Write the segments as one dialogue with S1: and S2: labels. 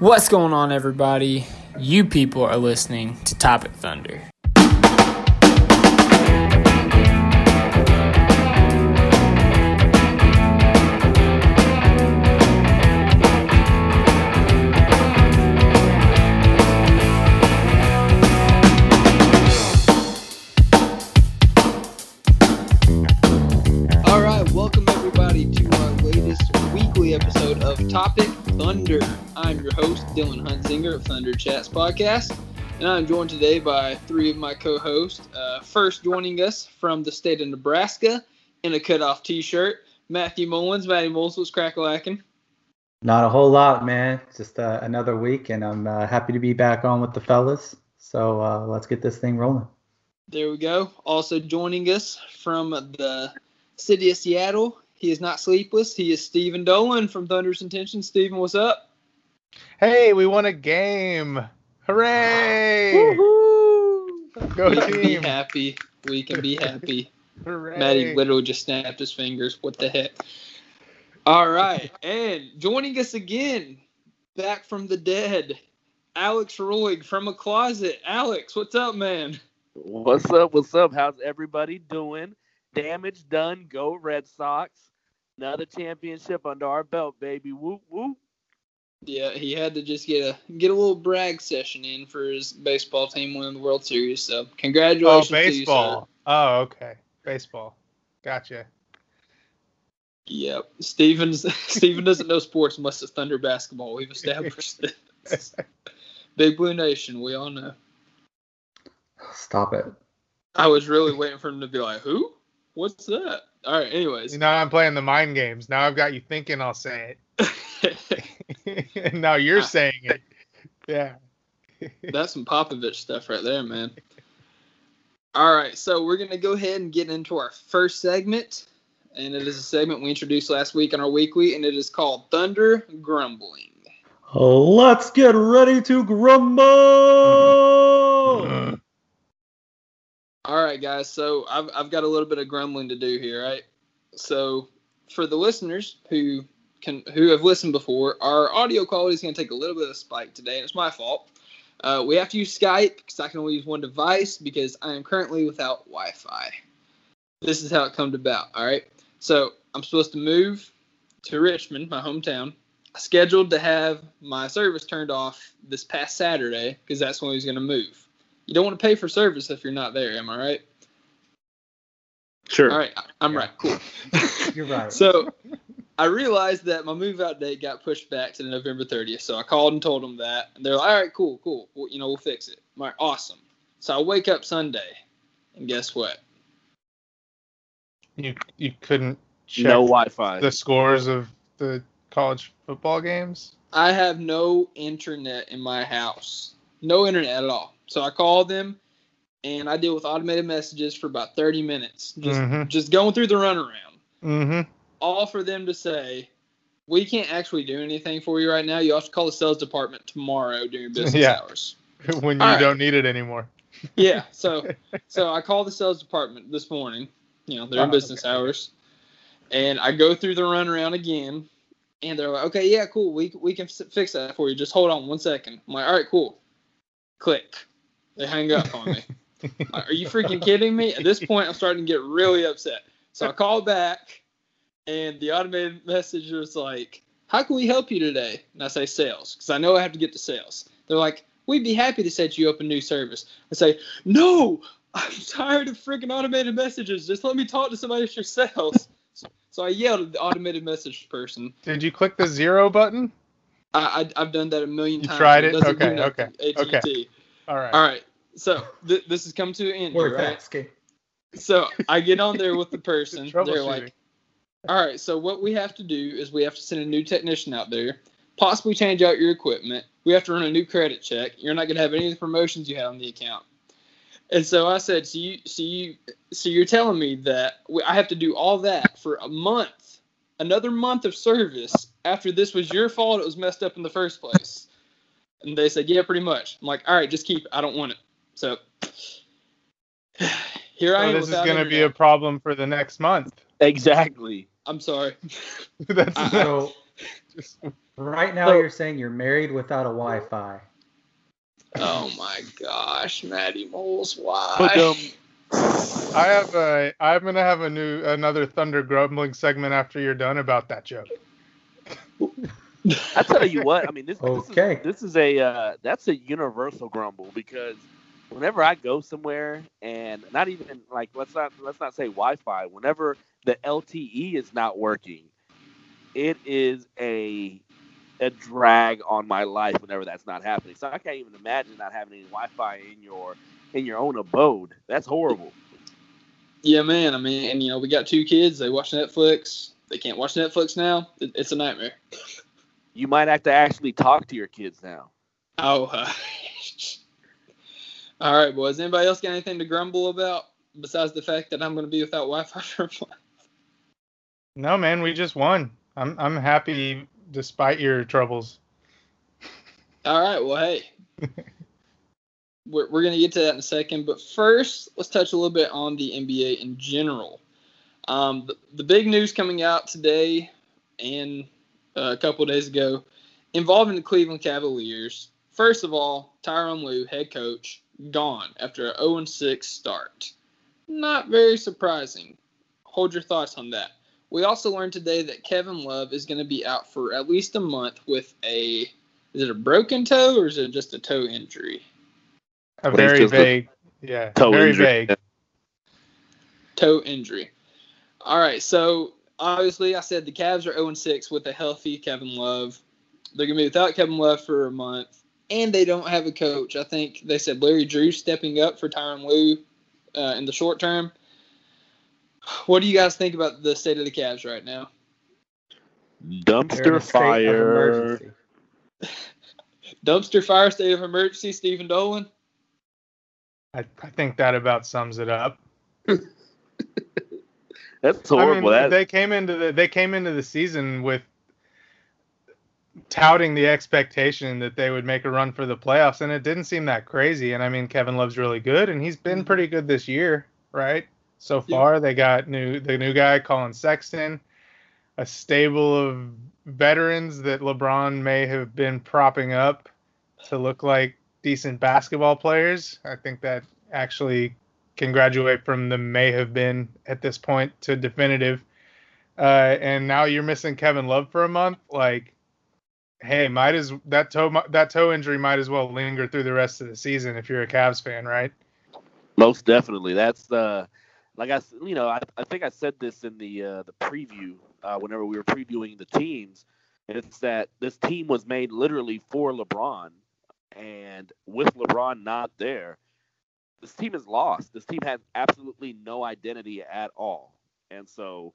S1: What's going on, everybody? You people are listening to Topic Thunder.
S2: All right, welcome everybody to our latest weekly episode of Topic Thunder. I'm your host, Dylan Huntsinger of Thunder Chats Podcast, and I'm joined today by three of my co hosts. Uh, first, joining us from the state of Nebraska in a cutoff t shirt, Matthew Mullins. Matty Mullins was crackalacking.
S3: Not a whole lot, man. Just uh, another week, and I'm uh, happy to be back on with the fellas. So uh, let's get this thing rolling.
S2: There we go. Also joining us from the city of Seattle, he is not sleepless. He is Stephen Dolan from Thunder's Intention. Stephen, what's up?
S4: Hey, we won a game! Hooray! Go
S2: we can be happy. We can be happy.
S4: Hooray!
S2: Maddie literally just snapped his fingers. What the heck? All right, and joining us again, back from the dead, Alex Roig from a closet. Alex, what's up, man?
S5: What's up? What's up? How's everybody doing? Damage done. Go Red Sox. Another championship under our belt, baby. Whoop whoop.
S2: Yeah, he had to just get a get a little brag session in for his baseball team winning the World Series. So
S4: Oh,
S2: congratulations to oh,
S4: baseball. Oh, okay. Baseball. Gotcha.
S2: you. Yep, Stevens. Steven doesn't know sports unless it's Thunder basketball. We've established this. Big Blue Nation. We all know.
S3: Stop it.
S2: I was really waiting for him to be like, "Who? What's that?" All right. Anyways,
S4: Now I'm playing the mind games. Now I've got you thinking I'll say it. and now you're saying it. Yeah.
S2: that's some Popovich stuff right there, man. All right, so we're gonna go ahead and get into our first segment, and it is a segment we introduced last week on our weekly, and it is called Thunder Grumbling.
S3: Let's get ready to grumble. Mm-hmm.
S2: All right, guys. So I've I've got a little bit of grumbling to do here, right? So for the listeners who can who have listened before, our audio quality is going to take a little bit of a spike today, and it's my fault. Uh, we have to use Skype because I can only use one device because I am currently without Wi-Fi. This is how it come about. All right. So I'm supposed to move to Richmond, my hometown. Scheduled to have my service turned off this past Saturday because that's when was going to move. You don't want to pay for service if you're not there. Am I right?
S5: Sure.
S2: All right, I'm right. Cool.
S3: You're right.
S2: So I realized that my move out date got pushed back to November 30th. So I called and told them that. And they're like, all right, cool, cool. Well, you know, we'll fix it. I'm like, awesome. So I wake up Sunday, and guess what?
S4: You you couldn't check
S5: No Wi-Fi.
S4: the scores of the college football games?
S2: I have no internet in my house. No internet at all. So I called them, and I deal with automated messages for about 30 minutes. Just,
S4: Mhm.
S2: just going through the runaround.
S4: Mm-hmm.
S2: all for them to say, we can't actually do anything for you right now. You have to call the sales department tomorrow during business
S4: Yeah.
S2: hours.
S4: when you
S2: All right.
S4: don't need it anymore.
S2: Yeah. So so I call the sales department this morning. You know, they're in
S4: Oh,
S2: business
S4: okay.
S2: hours. And I go through the runaround again. And they're like, okay, yeah, cool. We, we can fix that for you. Just hold on one second. I'm like, all right, cool. Click. They hang up on me. Are you freaking kidding me? At this point, I'm starting to get really upset. So I call back, and the automated message was like, "How can we help you today?" And I say sales because I know I have to get to sales. They're like, "We'd be happy to set you up a new service." I say, "No, I'm tired of freaking automated messages. Just let me talk to somebody at your sales." so, so I yelled at the automated message person.
S4: Did you click the zero button?
S2: I, I I've done that a million
S4: You
S2: times.
S4: tried it? Okay, okay,
S2: AT&T.
S4: All right.
S2: All right. So th- this has come to an end,
S3: Work
S2: right?
S3: Okay.
S2: So I get on there with the person. They're like, all right, so what we have to do is we have to send a new technician out there possibly change out your equipment. We have to run a new credit check. You're not going to have any of the promotions you had on the account. And so I said, so you, so you, so you're telling me that I have to do all that for a month, another month of service after this was your fault? It was messed up in the first place. And they said, yeah, pretty much. I'm like, all right, just keep it. I don't want it. So here I am.
S4: this is going to be a problem for the next month.
S5: Exactly.
S2: I'm sorry.
S4: That's
S2: I-
S3: So
S4: just,
S3: right now
S5: So-
S3: you're saying you're married without a Wi-Fi.
S2: Oh my gosh, Maddie Moles, why?
S5: But um,
S4: I have a. I'm gonna have a new another thunder grumbling segment after you're done about that joke.
S5: I tell you what, I mean, this,
S3: Okay.
S5: this is this is a uh, that's a universal grumble because whenever I go somewhere and not even like let's not let's not say Wi-Fi, whenever the LTE is not working, it is a a drag on my life whenever that's not happening. So I can't even imagine not having any Wi-Fi in your in your own abode. That's horrible.
S2: Yeah, man. I mean, and you know, we got two kids. They watch Netflix. They can't watch Netflix now. It, it's a nightmare.
S5: You might have to actually talk to your kids now.
S2: Oh. Uh, all right, boys. Anybody else got anything to grumble about besides the fact that I'm going to be without Wi-Fi for a month?
S4: No, man, we just won. I'm I'm happy despite your troubles.
S2: All right. Well, hey, we're we're going to get to that in a second, but first, let's touch a little bit on the NBA in general. Um, the, the big news coming out today and uh, a couple of days ago involving the Cleveland Cavaliers. First of all, Tyronn Lue, head coach, gone after an 0 6 start. Not very surprising. Hold your thoughts on that. We also learned today that Kevin Love is going to be out for at least a month with a is it a broken toe or is it just a toe injury?
S4: A very
S5: just a
S4: vague. yeah,
S5: toe
S4: very
S5: injury.
S4: vague.
S2: Toe injury. All right, so obviously I said the Cavs are 0 6 with a healthy Kevin Love. They're going to be without Kevin Love for a month, and they don't have a coach. I think they said Larry Drew stepping up for Tyronn Lue uh, in the short term. What do you guys think about the state of the Cavs right now?
S5: Dumpster
S3: a state of
S5: fire.
S2: Dumpster fire, state of emergency, Stephen Dolan?
S4: I, I think that about sums it up.
S5: That's
S4: I
S5: horrible.
S4: mean,
S5: That-
S4: they came into the they came into the season with touting the expectation that they would make a run for the playoffs, and it didn't seem that crazy. And I mean, Kevin Love's really good, and he's been pretty good this year, right? So
S2: Yeah.
S4: far, they got new the new guy, Collin Sexton, a stable of veterans that LeBron may have been propping up to look like decent basketball players. I think that actually can graduate from the may have been at this point to definitive. Uh, and now you're missing Kevin Love for a month. Like, hey, might as that toe that toe injury might as well linger through the rest of the season if you're a Cavs fan, right?
S5: Most definitely. That's uh, like I, you know, I, I think I said this in the uh, the preview uh, whenever we were previewing the teams. It's that this team was made literally for LeBron, and with LeBron not there, this team is lost. This team has absolutely no identity at all, and so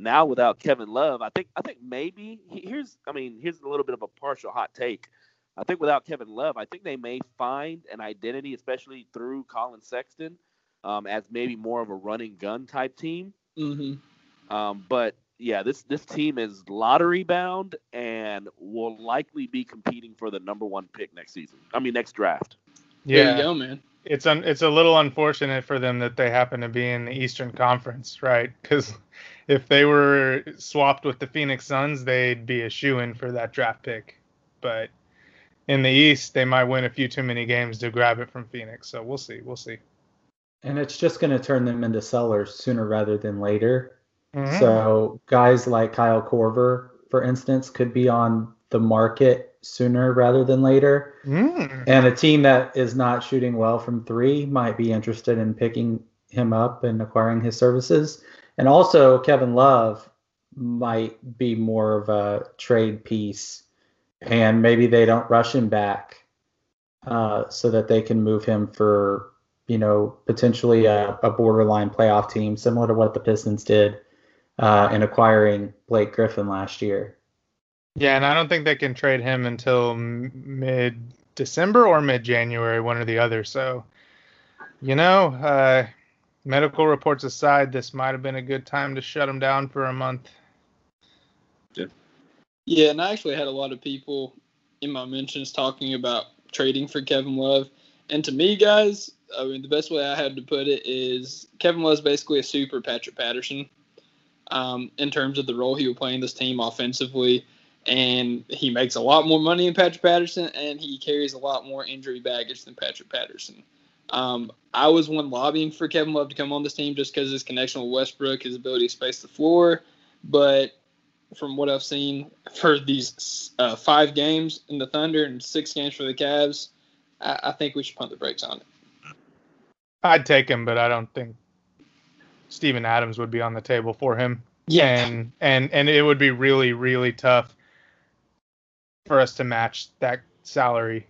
S5: now without Kevin Love, I think I think maybe here's I mean here's a little bit of a partial hot take. I think without Kevin Love, I think they may find an identity, especially through Collin Sexton, um, as maybe more of a running gun type team.
S2: Mm-hmm.
S5: Um, but yeah, this this team is lottery bound and will likely be competing for the number one pick next season. I mean next draft. Yeah.
S2: There you go, man.
S4: it's un, it's a little unfortunate for them that they happen to be in the Eastern Conference, right? Because if they were swapped with the Phoenix Suns, they'd be a shoe in for that draft pick. But in the East, they might win a few too many games to grab it from Phoenix. So we'll see. We'll see.
S3: And it's just going to turn them into sellers sooner rather than later.
S4: Mhm.
S3: So guys like Kyle Korver, for instance, could be on the market sooner rather than later.
S4: Mm.
S3: And a team that is not shooting well from three might be interested in picking him up and acquiring his services. And also, Kevin Love might be more of a trade piece, and maybe they don't rush him back uh, so that they can move him for, you know, potentially a, a borderline playoff team, similar to what the Pistons did uh, in acquiring Blake Griffin last year.
S4: Yeah, and I don't think they can trade him until mid December or mid January, one or the other. So, you know, uh, medical reports aside, this might have been a good time to shut him down for a month.
S2: Yeah, Yeah, and I actually had a lot of people in my mentions talking about trading for Kevin Love. And to me, guys, I mean, the best way I had to put it is Kevin Love's basically a super Patrick Patterson um, in terms of the role he will play in this team offensively. And he makes a lot more money than Patrick Patterson, and he carries a lot more injury baggage than Patrick Patterson. Um, I was one lobbying for Kevin Love to come on this team just because his connection with Westbrook, his ability to space the floor. But from what I've seen for these uh, five games in the Thunder and six games for the Cavs, I, I think we should punt the brakes on it.
S4: I'd take him, but I don't think Steven Adams would be on the table for him.
S2: Yeah.
S4: And and and it would be really really tough for us to match that salary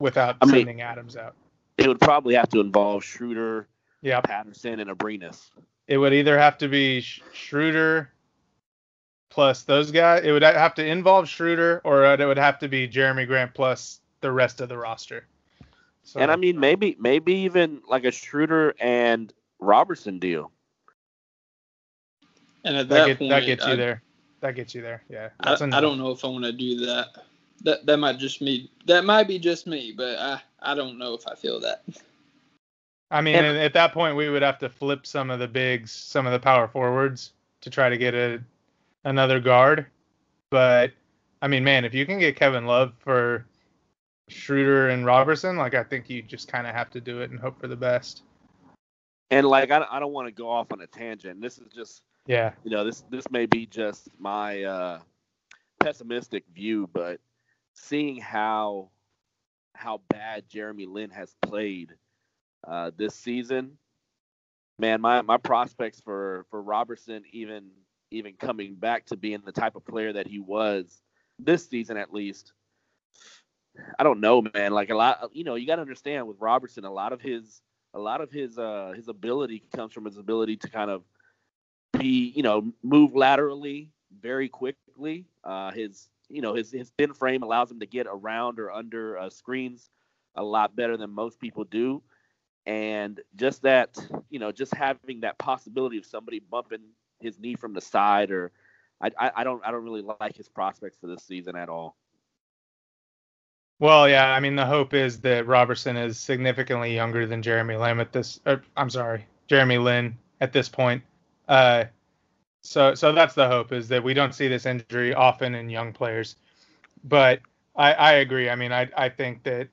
S4: without
S5: I mean-
S4: sending Adams out.
S5: It would probably have to involve Schroeder,
S4: Yeah.
S5: Patterson, and Abrines.
S4: It would either have to be Sch- Schroeder plus those guys. It would have to involve Schroeder, or it would have to be Jerami Grant plus the rest of the roster. So,
S5: And I mean, maybe maybe even like a Schroeder and Roberson deal.
S2: And at
S4: that,
S2: that,
S4: get,
S2: point,
S4: that gets you there. That gets you there. Yeah.
S2: I,
S4: That's
S2: I
S4: enough.
S2: don't know if I want to do that. That that might just me. That might be just me, but I I don't know if I feel that.
S4: I mean,
S5: And-
S4: and at that point, we would have to flip some of the bigs, some of the power forwards to try to get a another guard. But I mean, man, if you can get Kevin Love for Schroeder and Roberson, like I think you just kind of have to do it and hope for the best.
S5: And like, I, I don't want to go off on a tangent. This is just
S4: Yeah.
S5: you know this this may be just my uh, pessimistic view, but seeing how how bad Jeremy Lin has played uh, this season, man, my my prospects for for Roberson even even coming back to being the type of player that he was this season at least. I don't know, man. Like a lot, you know, you got to understand with Roberson, a lot of his a lot of his uh his ability comes from his ability to kind of be, you know, move laterally very quickly. Uh, his, you know, his his thin frame allows him to get around or under uh, screens a lot better than most people do. And just that, you know, just having that possibility of somebody bumping his knee from the side, or I, I, don't, I don't really like his prospects for this season at all.
S4: Well, yeah. I mean, the hope is that Roberson is significantly younger than Jeremy Lamb at this. Or, I'm sorry, Jeremy Lin at this point. Uh, so, so that's the hope is that we don't see this injury often in young players. But I, I agree. I mean, I, I think that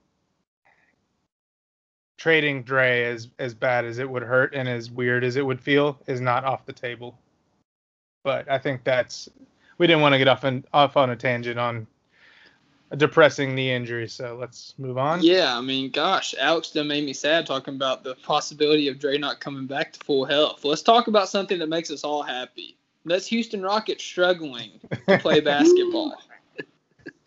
S4: trading Dre as as bad as it would hurt and as weird as it would feel is not off the table. But I think that's we didn't want to get off on off on a tangent on a depressing knee injury, so let's move on.
S2: Yeah, I mean, gosh, Alex done made me sad talking about the possibility of Dre not coming back to full health. Let's talk about something that makes us all happy. That's Houston Rockets struggling to play basketball.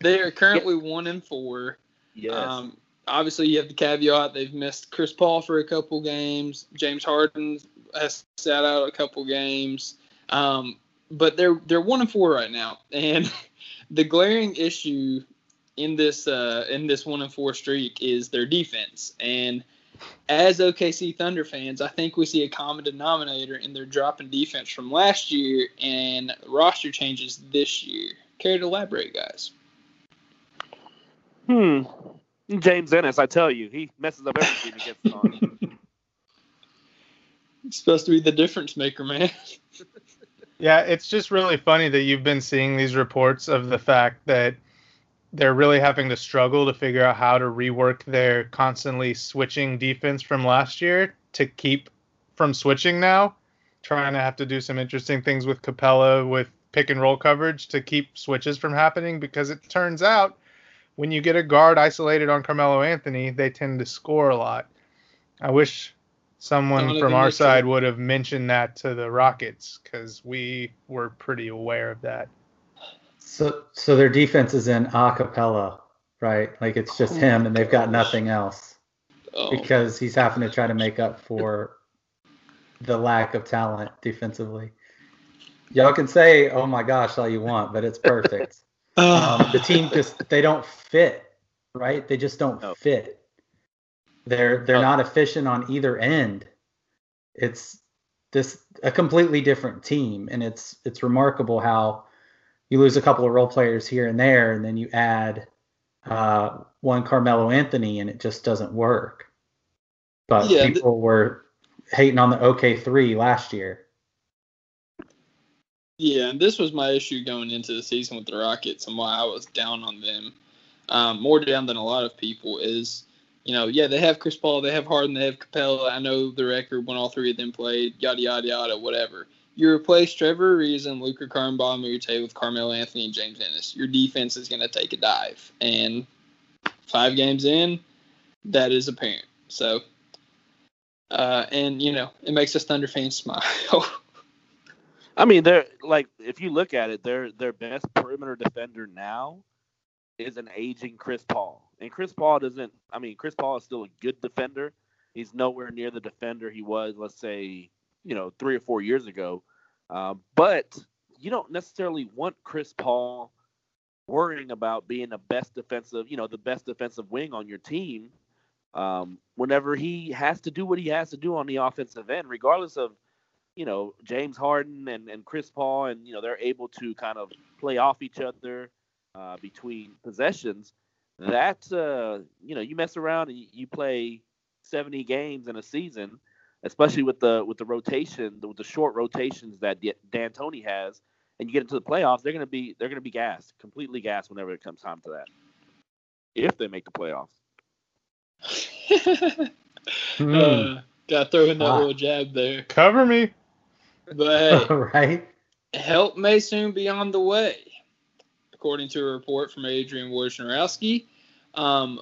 S2: They are currently one and four.
S5: Yes.
S2: Um, obviously, you have the caveat they've missed Chris Paul for a couple games. James Harden has sat out a couple games. Um, but they're they're one and four right now, and the glaring issue in this uh, in this one and four streak is their defense. And as OKC Thunder fans, I think we see a common denominator in their drop in defense from last year and roster changes this year. Care to elaborate, guys?
S5: Hmm. James Ennis, I tell you, he messes up everything he gets on.
S2: It's supposed to be the difference maker, man.
S4: Yeah, it's just really funny that you've been seeing these reports of the fact that they're really having to struggle to figure out how to rework their constantly switching defense from last year to keep from switching now. Trying to have to do some interesting things with Capela with pick and roll coverage to keep switches from happening because it turns out when you get a guard isolated on Carmelo Anthony, they tend to score a lot. I wish someone from our side would have mentioned that to the Rockets because we were pretty aware of that.
S3: So so their defense is in a cappella, right? Like it's just
S2: Oh
S3: him and they've got nothing else
S2: Oh,
S3: because he's having to try to make up for the lack of talent defensively. Y'all can say, "Oh my gosh," all you want, but it's perfect. Um, the team just they don't fit, right? They just don't
S5: No.
S3: fit. They're they're
S5: Oh.
S3: not efficient on either end. It's this a completely different team, and it's it's remarkable how you lose a couple of role players here and there, and then you add uh, one Carmelo Anthony, and it just doesn't work. But
S2: Yeah, th-
S3: people were hating on the OK3 last year.
S2: Yeah, and this was my issue going into the season with the Rockets and why I was down on them, um, more down than a lot of people. Is you know, yeah, they have Chris Paul, they have Harden, they have Capela. I know the record when all three of them played, yada yada yada, whatever. You replace Trevor Ariza and Luc Mbah a Moute with Carmelo Anthony and James Ennis. Your defense is going to take a dive, and five games in, that is apparent. So, uh, and you know, it makes us Thunder fans smile.
S5: I mean, they're like if you look at it, their their best perimeter defender now is an aging Chris Paul. And Chris Paul doesn't I mean, Chris Paul is still a good defender. He's nowhere near the defender he was, let's say, you know, three or four years ago. Um, but you don't necessarily want Chris Paul worrying about being the best defensive, you know, the best defensive wing on your team. Um, whenever he has to do what he has to do on the offensive end, regardless of you know James Harden and, and Chris Paul, and you know they're able to kind of play off each other uh, between possessions. That uh, you know you mess around and you play 70 games in a season, especially with the with the rotation, with the short rotations that D- D'Antoni has, and you get into the playoffs, they're gonna be they're gonna be gassed, completely gassed whenever it comes time to that. If they make the playoffs.
S3: Hmm.
S2: Uh, gotta throw in that
S3: Ah.
S2: little jab there.
S4: Cover me.
S2: But hey,
S3: right?
S2: help may soon be on the way, according to a report from Adrian Wojnarowski. Um,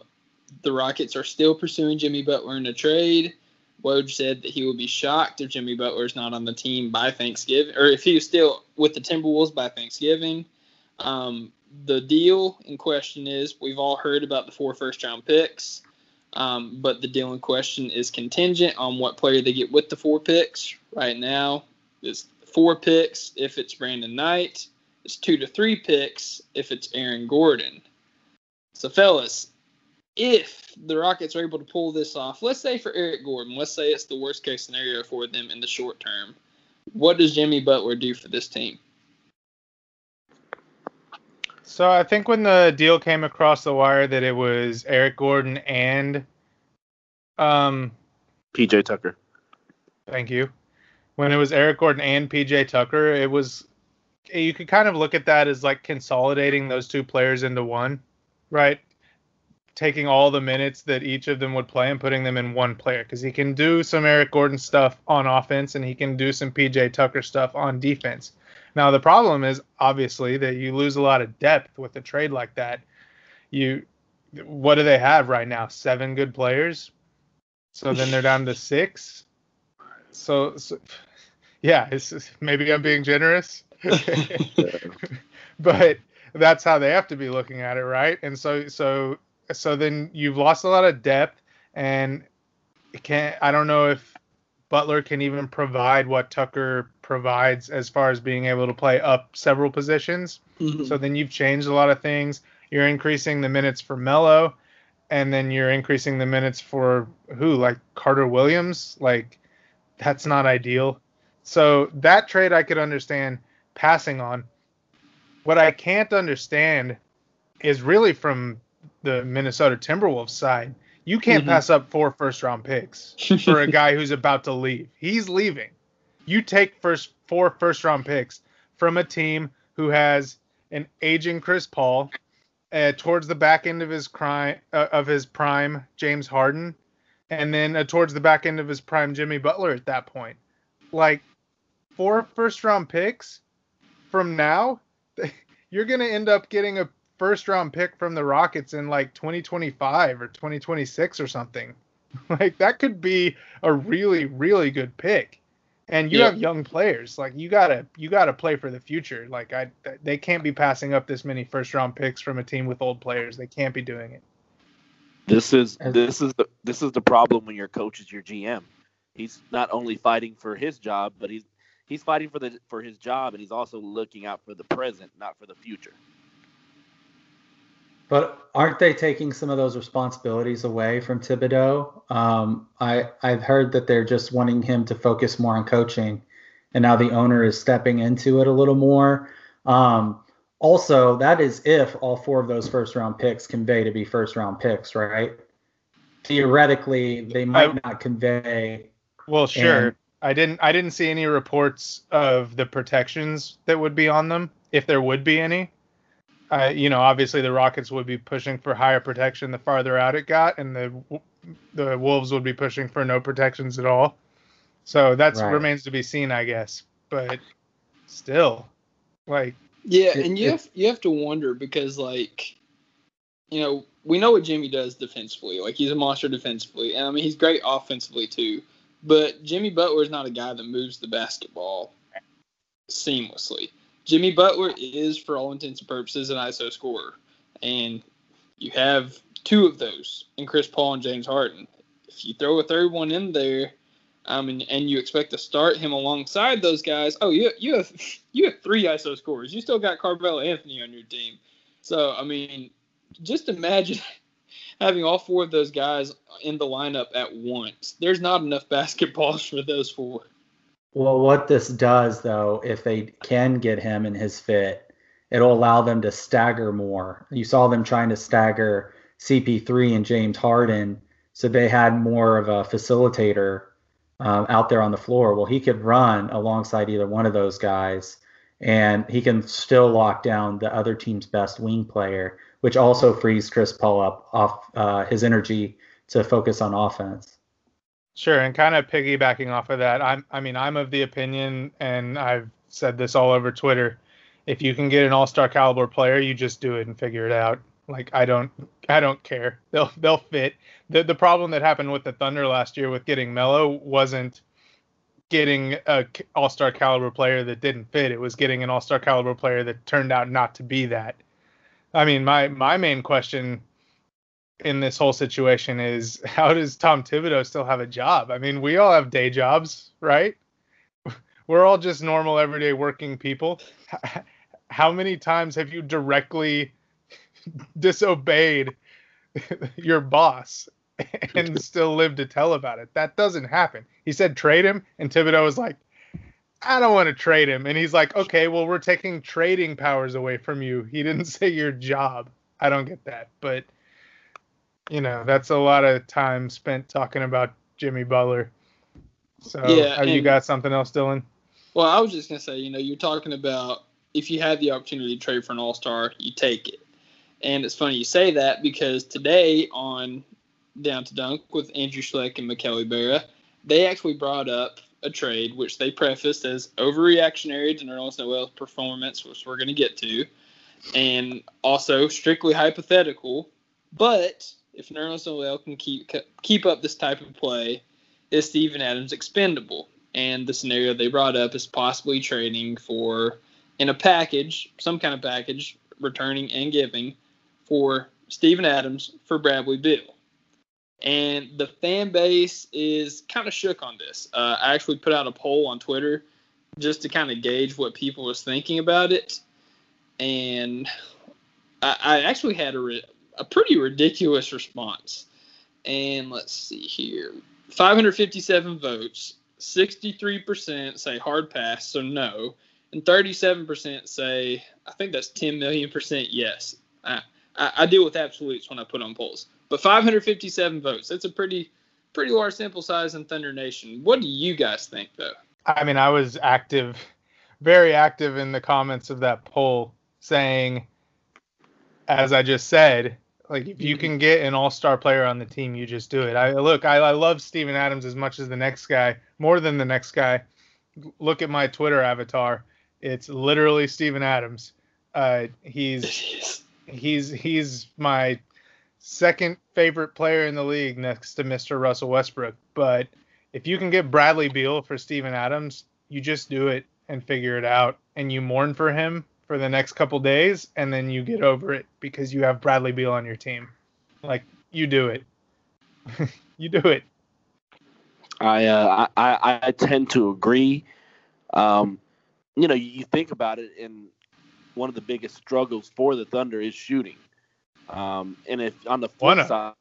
S2: the Rockets are still pursuing Jimmy Butler in a trade. Woj said that he would be shocked if Jimmy Butler is not on the team by Thanksgiving, or if he's still with the Timberwolves by Thanksgiving. Um, the deal in question is we've all heard about the four first round picks, um, but the deal in question is contingent on what player they get with the four picks. Right now, it's four picks if it's Brandon Knight, it's two to three picks if it's Aaron Gordon. So, fellas, if the Rockets are able to pull this off, let's say for Eric Gordon, let's say it's the worst case scenario for them in the short term, what does Jimmy Butler do for this team?
S4: So I think when the deal came across the wire that it was Eric Gordon and um
S5: PJ Tucker.
S4: thank you. When it was Eric Gordon and PJ Tucker, it was you could kind of look at that as like consolidating those two players into one, right? Taking all the minutes that each of them would play and putting them in one player because he can do some Eric Gordon stuff on offense and he can do some PJ Tucker stuff on defense. Now the problem is obviously that you lose a lot of depth with a trade like that. You what do they have right now? Seven good players. So then they're down to six. So, so yeah, it's, maybe I'm being generous. but that's how they have to be looking at it, right? And so so so then you've lost a lot of depth and it can't I don't know if Butler can even provide what Tucker provides as far as being able to play up several positions. Mm-hmm. So then you've changed a lot of things. You're increasing the minutes for Melo, and then you're increasing the minutes for who? Like Carter Williams? Like that's not ideal. So that trade I could understand passing on. What I can't understand is really from the Minnesota Timberwolves side. You can't
S2: Mhm.
S4: pass up four first round picks for a guy who's about to leave. He's leaving. You take first four first round picks from a team who has an aging Chris Paul, uh, towards the back end of his crime uh, of his prime James Harden, and then uh, towards the back end of his prime Jimmy Butler at that point. Like four first round picks from now, you're gonna end up getting a first round pick from the Rockets in like 2025 or 2026 or something. Like that could be a really really good pick. And you
S2: Yeah.
S4: have young players. Like you gotta you gotta play for the future. Like I they can't be passing up this many first round picks from a team with old players. They can't be doing it.
S5: This is this is the this is the problem when your coach is your GM. He's not only fighting for his job, but he's he's fighting for the for his job, and he's also looking out for the present, not for the future.
S3: But aren't they taking some of those responsibilities away from Thibodeau? Um, I I've heard that they're just wanting him to focus more on coaching, and now the owner is stepping into it a little more. Um, also, that is if all four of those first round picks convey to be first round picks, right? Theoretically, they might I, not convey.
S4: Well, sure. And, I didn't. I didn't see any reports of the protections that would be on them, if there would be any. Uh, you know, obviously the Rockets would be pushing for higher protection the farther out it got, and the the Wolves would be pushing for no protections at all. So that right. remains to be seen, I guess. But still, like
S2: yeah, it, and you have you have to wonder because like, you know, we know what Jimmy does defensively. Like he's a monster defensively, and I mean he's great offensively too. But Jimmy Butler is not a guy that moves the basketball seamlessly. Jimmy Butler is, for all intents and purposes, an ISO scorer, and you have two of those in Chris Paul and James Harden. If you throw a third one in there, um, and, and you expect to start him alongside those guys, oh, you you have you have three ISO scorers. You still got Carmelo Anthony on your team. So I mean, just imagine having all four of those guys in the lineup at once. There's not enough basketballs for those four.
S3: Well, what this does though, if they can get him in his fit, it'll allow them to stagger more. You saw them trying to stagger CP3 and James Harden, so they had more of a facilitator um, out there on the floor. Well, he could run alongside either one of those guys, and he can still lock down the other team's best wing player, which also frees Chris Paul up off uh, his energy to focus on offense.
S4: Sure, and kind of piggybacking off of that, I'm, I mean, I'm of the opinion, and I've said this all over Twitter. If you can get an all-star caliber player, you just do it and figure it out. Like I don't I don't care. They'll they'll fit. The the problem that happened with the Thunder last year with getting Melo wasn't getting a all-star caliber player that didn't fit. It was getting an all-star caliber player that turned out not to be that. I mean, my my main question in this whole situation is how does Tom Thibodeau still have a job? I mean, we all have day jobs, right? We're all just normal everyday working people. How many times have you directly disobeyed your boss and still live to tell about it. That doesn't happen. He said trade him, and Thibodeau was like, I don't want to trade him. And he's like, okay, well, we're taking trading powers away from you. He didn't say your job. I don't get that. But, you know, that's a lot of time spent talking about Jimmy Butler. So, yeah, have you got something else, Dylan?
S2: Well, I was just going to say, you know, you're talking about if you have the opportunity to trade for an all star, you take it. And it's funny you say that because today on Down to Dunk with Andrew Schleck and Mikel Ibarra, they actually brought up a trade which they prefaced as overreactionary to Nerlens Noel's performance, which we're going to get to, and also strictly hypothetical. But if Nerlens Noel can keep keep up this type of play, is Steven Adams expendable? And the scenario they brought up is possibly trading for in a package, some kind of package, returning and giving for Steven Adams for Bradley Beal. And the fan base is kind of shook on this. Uh, I actually put out a poll on Twitter just to kind of gauge what people was thinking about it. And I, I actually had a, a pretty ridiculous response. And let's see here 557 votes, 63% say hard pass, so no, and 37% say, I think that's 10 million percent yes. I, I, I deal with absolutes when I put on polls, but 557 votes. That's a pretty pretty large sample size in Thunder Nation. What do you guys think, though?
S4: I mean, I was active, very active in the comments of that poll, saying, as I just said, like if you mm-hmm. can get an all-star player on the team, you just do it. I look, I, I love Steven Adams as much as the next guy, more than the next guy. Look at my Twitter avatar; it's literally Steven Adams. Uh, he's he's he's my second favorite player in the league next to Mr. Russell Westbrook. But if you can get Bradley Beal for Steven Adams, you just do it and figure it out and you mourn for him for the next couple days and then you get over it because you have Bradley Beal on your team. Like you do it. you do it.
S5: I, uh, I I tend to agree. Um, you know, you think about it, and one of the biggest struggles for the Thunder is shooting. Um, and if on the flip
S4: Wanna.
S5: side,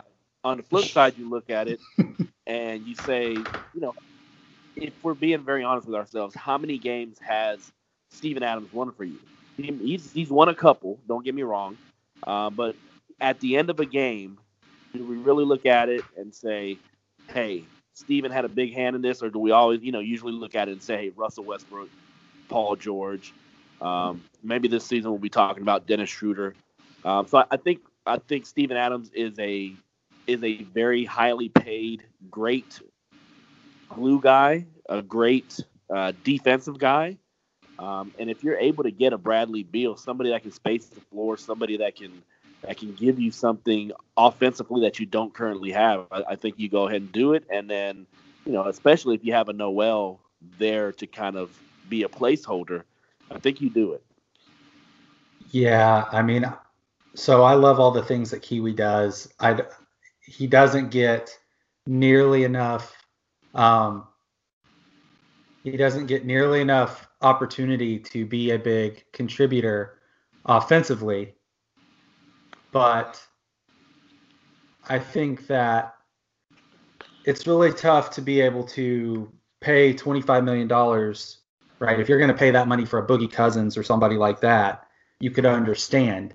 S5: on the flip side, you look at it and you say, you know, if we're being very honest with ourselves, how many games has Steven Adams won for you? He, he's he's won a couple. Don't get me wrong, uh, but at the end of a game, do we really look at it and say, hey, Steven had a big hand in this, or do we always, you know, usually look at it and say, hey, Russell Westbrook, Paul George, um, maybe this season we'll be talking about Dennis Schroeder. Um, so I, I think I think Steven Adams is a is a very highly paid, great glue guy, a great uh, defensive guy. Um, and if you're able to get a Bradley Beal, somebody that can space the floor, somebody that can that can give you something offensively that you don't currently have, I, I think you go ahead and do it. And then, you know, especially if you have a Noel there to kind of be a placeholder, I think you do it.
S3: Yeah, I mean, so I love all the things that Kiwi does. I he doesn't get nearly enough. Um, he doesn't get nearly enough opportunity to be a big contributor offensively, but I think that it's really tough to be able to pay $25 million, right? If you're going to pay that money for a Boogie Cousins or somebody like that, you could understand.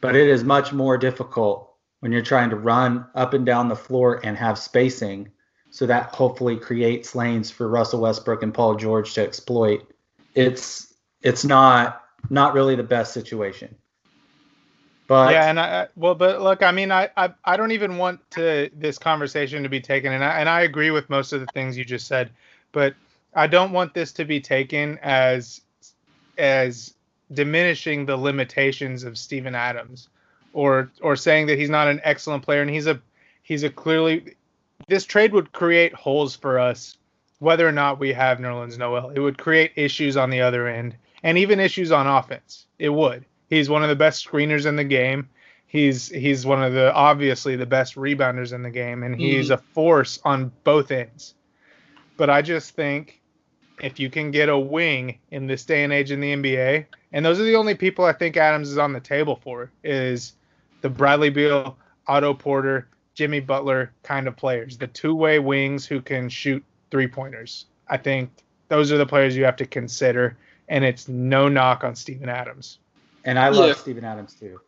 S3: But it is much more difficult when you're trying to run up and down the floor and have spacing. So that hopefully creates lanes for Russell Westbrook and Paul George to exploit. It's it's not not really the best situation. But
S4: yeah, and I well, but look, I mean, I, I I don't even want to this conversation to be taken, and I and I agree with most of the things you just said, but I don't want this to be taken as as diminishing the limitations of Steven Adams, or or saying that he's not an excellent player, and he's a he's a clearly this trade would create holes for us whether or not we have Nerlens Noel. It would create issues on the other end, and even issues on offense. It would. He's one of the best screeners in the game. He's he's one of the obviously the best rebounders in the game, and he's mm-hmm. a force on both ends. But I just think if you can get a wing in this day and age in the NBA, and those are the only people I think Adams is on the table for, is the Bradley Beal, Otto Porter, Jimmy Butler kind of players, the two-way wings who can shoot three-pointers. I think those are the players you have to consider, and it's no knock on Steven Adams.
S3: and I love
S2: Yeah.
S3: Steven Adams too.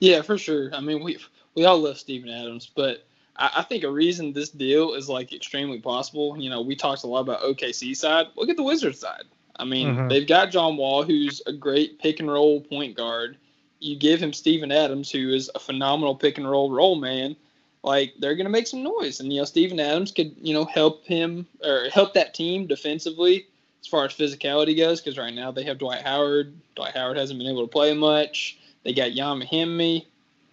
S2: Yeah, for sure. I mean, we we all love Steven Adams, but I, I think a reason this deal is like extremely possible. You know, we talked a lot about OKC side. Look at the Wizards side. I mean,
S4: Mhm.
S2: they've got John Wall, who's a great pick and roll point guard. You give him Steven Adams, who is a phenomenal pick and roll roll man. Like they're gonna make some noise, and you know Steven Adams could you know help him or help that team defensively as far as physicality goes. Because right now they have Dwight Howard. Dwight Howard hasn't been able to play much. They got Ian Mahinmi.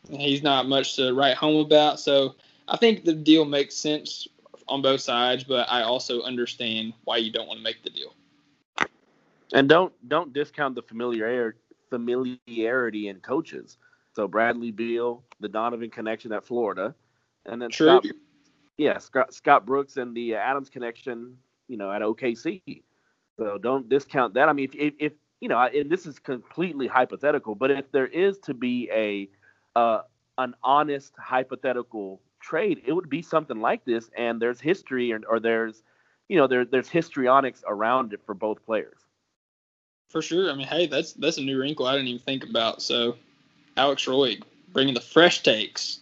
S2: He's not much to write home about. So I think the deal makes sense on both sides, but I also understand why you don't want to make the deal.
S5: And don't don't discount the familiarity familiarity in coaches. So Bradley Beal, the Donovan connection at Florida, and then
S2: True.
S5: Scott, yeah, Scott, Scott Brooks and the Adams connection, you know, at OKC. So don't discount that. I mean, if, if, if you know, and this is completely hypothetical, but if there is to be a uh, an honest hypothetical trade, it would be something like this. And there's history, or, or there's, you know, there, there's histrionics around it for both players.
S2: For sure. I mean, hey, that's that's a new wrinkle I didn't even think about. So, Alex Roy bringing the fresh takes.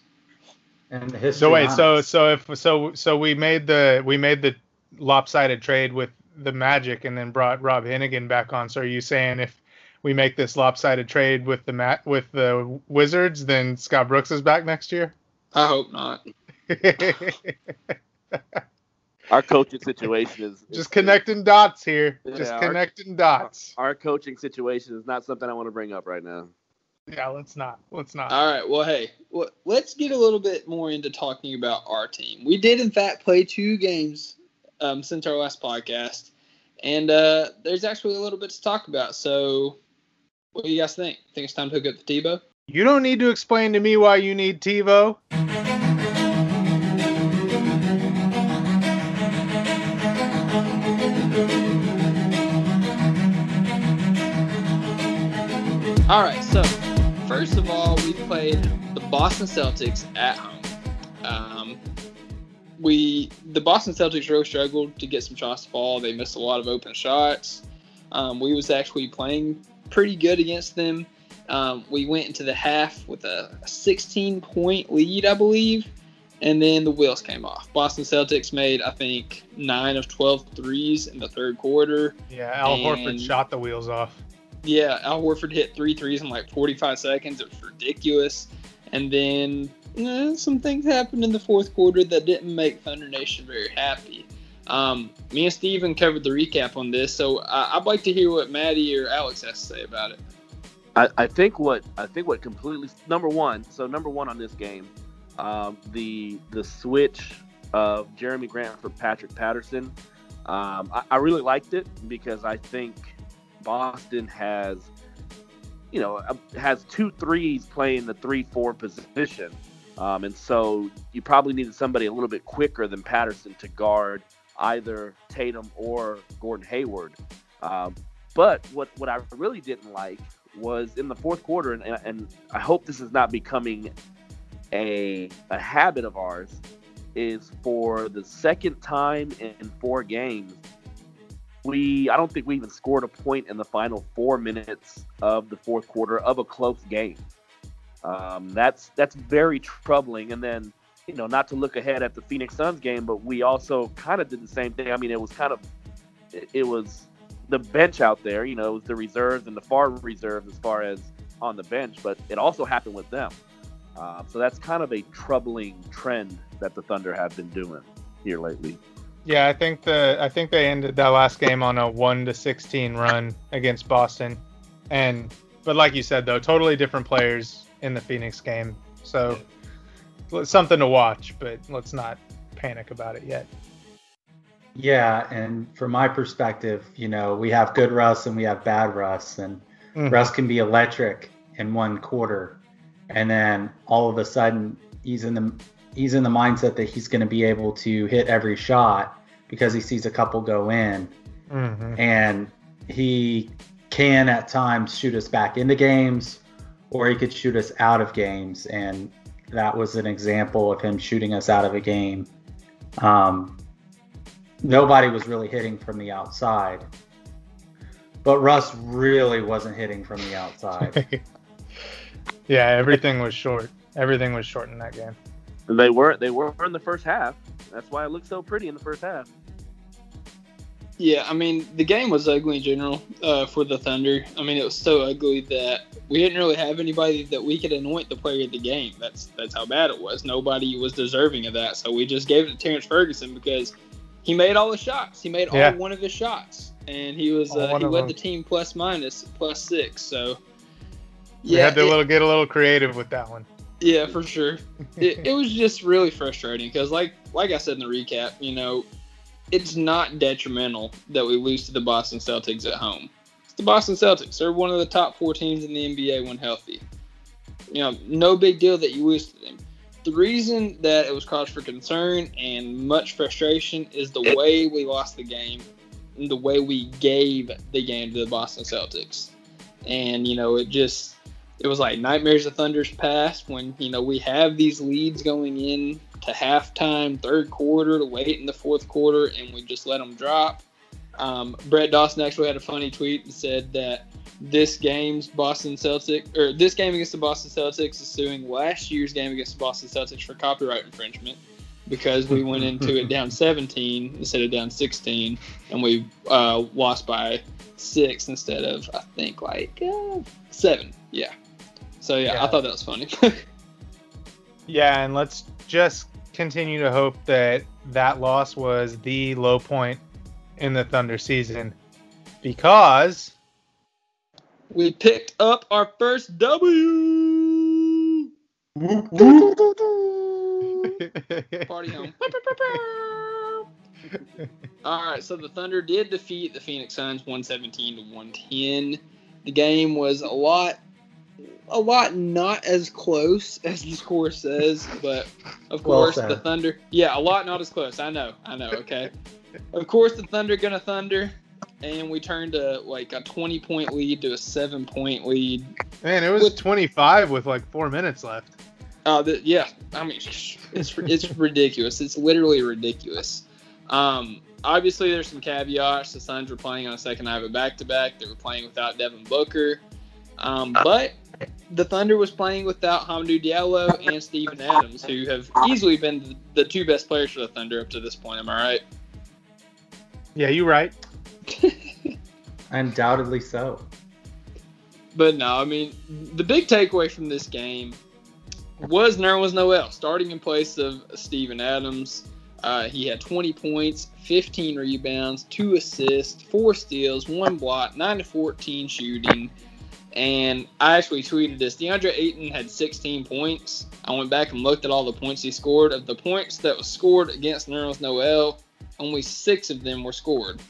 S3: And the history.
S4: So wait, so so if so so we made the we made the lopsided trade with the Magic and then brought Rob Hennigan back on. So are you saying if we make this lopsided trade with the mat with the Wizards, then Scott Brooks is back next year?
S2: I hope not.
S5: Our coaching situation is
S4: Just connecting dots here.
S5: Yeah,
S4: Just
S5: our-
S4: connecting dots.
S5: Our coaching situation is not something I want to bring up right now.
S4: Yeah, let's not. Let's not.
S2: All right. Well, hey, well, let's get a little bit more into talking about our team. We did, in fact, play two games um, since our last podcast, and uh, there's actually a little bit to talk about. So, what do you guys think? Think it's time to hook up the TiVo?
S4: You don't need to explain to me why you need TiVo.
S2: All right. So, first of all, we played the Boston Celtics at home. Um, we the Boston Celtics really struggled to get some shots to fall. They missed a lot of open shots. Um, we was actually playing pretty good against them. Um, we went into the half with a 16 point lead, I believe, and then the wheels came off. Boston Celtics made, I think, 9 of 12 threes in the third quarter.
S4: Yeah, Al Horford shot the wheels off.
S2: Yeah, Al Horford hit three threes in like 45 seconds. It was ridiculous. And then eh, some things happened in the fourth quarter that didn't make Thunder Nation very happy. Um, me and Steven covered the recap on this, so I I'd like to hear what Maddie or Alex has to say about it.
S5: I, I think what I think what completely number one. So number one on this game, um, the the switch of Jerami Grant for Patrick Patterson. Um, I, I really liked it because I think Boston has, you know, uh, has two threes playing the three-four position, um, and so you probably needed somebody a little bit quicker than Patterson to guard either Tatum or Gordon Hayward. Um, but what what I really didn't like was in the fourth quarter, and, and I hope this is not becoming a a habit of ours, is for the second time in four games, we I don't think we even scored a point in the final four minutes of the fourth quarter of a close game. Um, that's that's very troubling. And then you know, not to look ahead at the Phoenix Suns game, but we also kind of did the same thing. I mean, it was kind of it, it was the bench out there. You know, it was the reserves and the far reserves as far as on the bench, but it also happened with them. Um, so that's kind of a troubling trend that the Thunder have been doing here lately.
S4: Yeah, I think the I think they ended that last game on a one to sixteen run against Boston, and but like you said though, totally different players in the Phoenix game, so something to watch. But let's not panic about it yet.
S3: Yeah, and from my perspective, you know, we have good Russ and we have bad Russ, and
S4: Mhm.
S3: Russ can be electric in one quarter, and then all of a sudden he's in the he's in the mindset that he's going to be able to hit every shot because he sees a couple go in,
S4: Mhm.
S3: and he can at times shoot us back into games, or he could shoot us out of games, and that was an example of him shooting us out of a game. Um, nobody was really hitting from the outside. But Russ really wasn't hitting from the outside.
S4: yeah, everything was short. Everything was short in that game.
S5: And they weren't. they were in the first half. That's why it looked so pretty in the first half.
S2: Yeah, I mean the game was ugly in general uh, for the Thunder. I mean it was so ugly that we didn't really have anybody that we could anoint the player of the game. That's that's how bad it was. Nobody was deserving of that, so we just gave it to Terrance Ferguson because he made all the shots. He made all
S4: Yeah.
S2: one of his shots, and he was uh, he led
S4: them.
S2: the team plus minus plus six. So
S4: We had to
S2: it-
S4: little, get a little creative with that one.
S2: Yeah, for sure. it, it was just really frustrating because, like, like I said in the recap, you know, it's not detrimental that we lose to the Boston Celtics at home. It's the Boston Celtics. They're one of the top four teams in the NBA when healthy. You know, no big deal that you lose to them. The reason that it was cause for concern and much frustration is the way we lost the game and the way we gave the game to the Boston Celtics. And, you know, it just it was like nightmares of thunder's past when you know we have these leads going in to halftime third quarter to wait in the fourth quarter and we just let them drop. Um, brett dawson actually had a funny tweet and said that this game's boston celtics or this game against the boston celtics is suing last year's game against the boston celtics for copyright infringement because we went into it down 17 instead of down 16 and we uh, lost by six instead of i think like uh, seven. Yeah so yeah,
S4: Yeah.
S2: I thought that was funny.
S4: Yeah, and let's just continue to hope that that loss was the low point in the Thunder season because
S2: we picked up our first W. Party home. All right, so the Thunder did defeat the Phoenix Suns 117 to 110. The game was a lot a lot not as close as the score says, but of
S3: Well
S2: course the. Thunder Yeah, a lot not as close. I know. I know, okay. of course the Thunder gonna thunder. and we turned a like a 20 point lead to a seven point lead.
S4: Man, it was
S2: With-
S4: 25 with like four minutes left.
S2: Uh, the, yeah, I mean, it's it's ridiculous. It's literally ridiculous. Um, obviously, there's some caveats. The Suns were playing on a second night of a back to back. They were playing without Devin Booker, um, but the Thunder was playing without Hamidou Diallo and Steven Adams, who have easily been the, the two best players for the Thunder up to this point. Am I right?
S4: Yeah, you're right.
S3: Undoubtedly so.
S2: But no, I mean, the big takeaway from this game was Nerlens Noel starting in place of Steven Adams. Uh, he had 20 points, 15 rebounds, two assists, four steals, one block, 9 to 14 shooting. And I actually tweeted this. DeAndre Ayton had 16 points. I went back and looked at all the points he scored. Of the points that was scored against Nerlens Noel, only six of them were scored.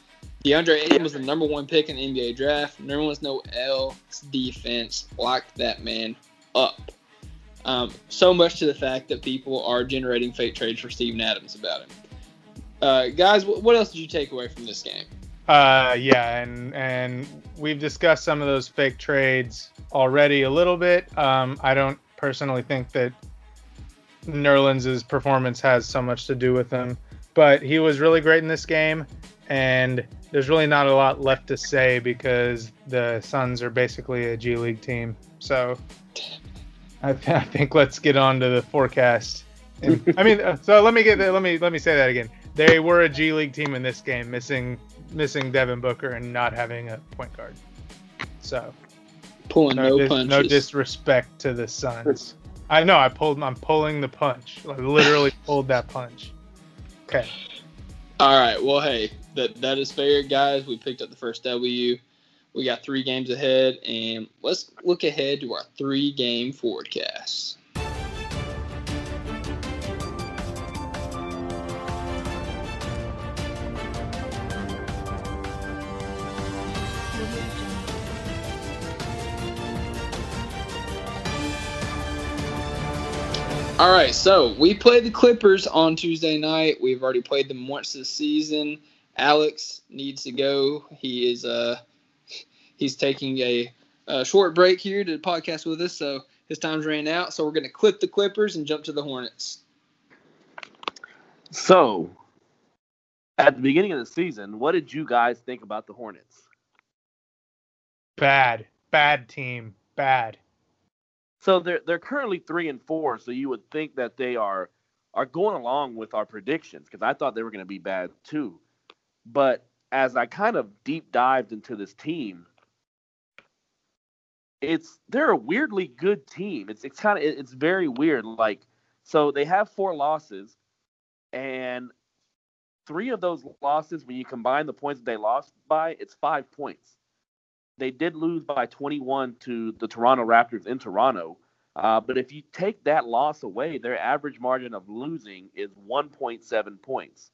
S2: DeAndre Ayton was the number one pick in the NBA draft. Nerlens Noel's defense locked that man up. Um, so much to the fact that people are generating fake trades for Steven Adams about him. Uh, guys, what else did you take away from this game?
S4: Uh, yeah, and and we've discussed some of those fake trades already a little bit. Um, I don't personally think that Nerlens' performance has so much to do with them, but he was really great in this game, and there's really not a lot left to say because the Suns are basically a G League team. So I, I think let's get on to the forecast. And, I mean, uh, so let me get that, let me let me say that again. They were a G League team in this game, missing missing Devin Booker and not having a point guard. So
S2: Pulling
S4: no,
S2: no,
S4: dis-
S2: punches.
S4: no disrespect to the Suns. I know I pulled. I'm pulling the punch. I literally pulled that punch. Okay.
S2: All right. Well, hey, that that is fair, guys. We picked up the first W. We got three games ahead, and let's look ahead to our three-game forecast. All right, so we played the Clippers on Tuesday night. We've already played them once this season. Alex needs to go. He is uh he's taking a, a short break here to podcast with us, so his time's ran out. So we're gonna clip the Clippers and jump to the Hornets.
S5: So, at the beginning of the season, what did you guys think about the Hornets?
S4: Bad, bad team, bad.
S5: So they're they're currently three and four. So you would think that they are are going along with our predictions because I thought they were going to be bad too. But as I kind of deep dived into this team, it's they're a weirdly good team. It's it's kind of it's very weird. Like so they have four losses, and three of those losses, when you combine the points that they lost by, it's five points they did lose by 21 to the Toronto Raptors in Toronto. Uh, but if you take that loss away, their average margin of losing is 1.7 points.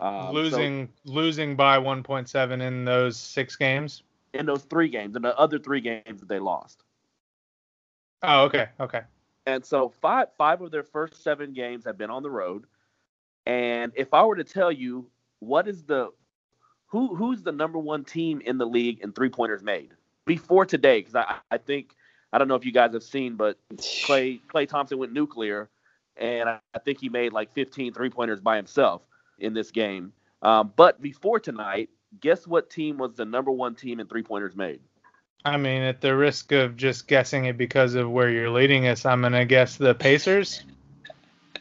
S5: Um, so
S4: losing losing by 1.7 in those six games.
S5: in those three games, and the other three games that they lost.
S4: Oh, okay, okay.
S5: And so five five of their first seven games have been on the road. And if I were to tell you what is the who who's the number one team in the league in three pointers made before today, because I, I think I don't know if you guys have seen, but Klay Klay Thompson went nuclear, and I, I think he made like 15 three pointers by himself in this game. Um, but before tonight, guess what team was the number one team in three pointers made?
S4: I mean, at the risk of just guessing it because of where you're leading us, I'm gonna guess the Pacers.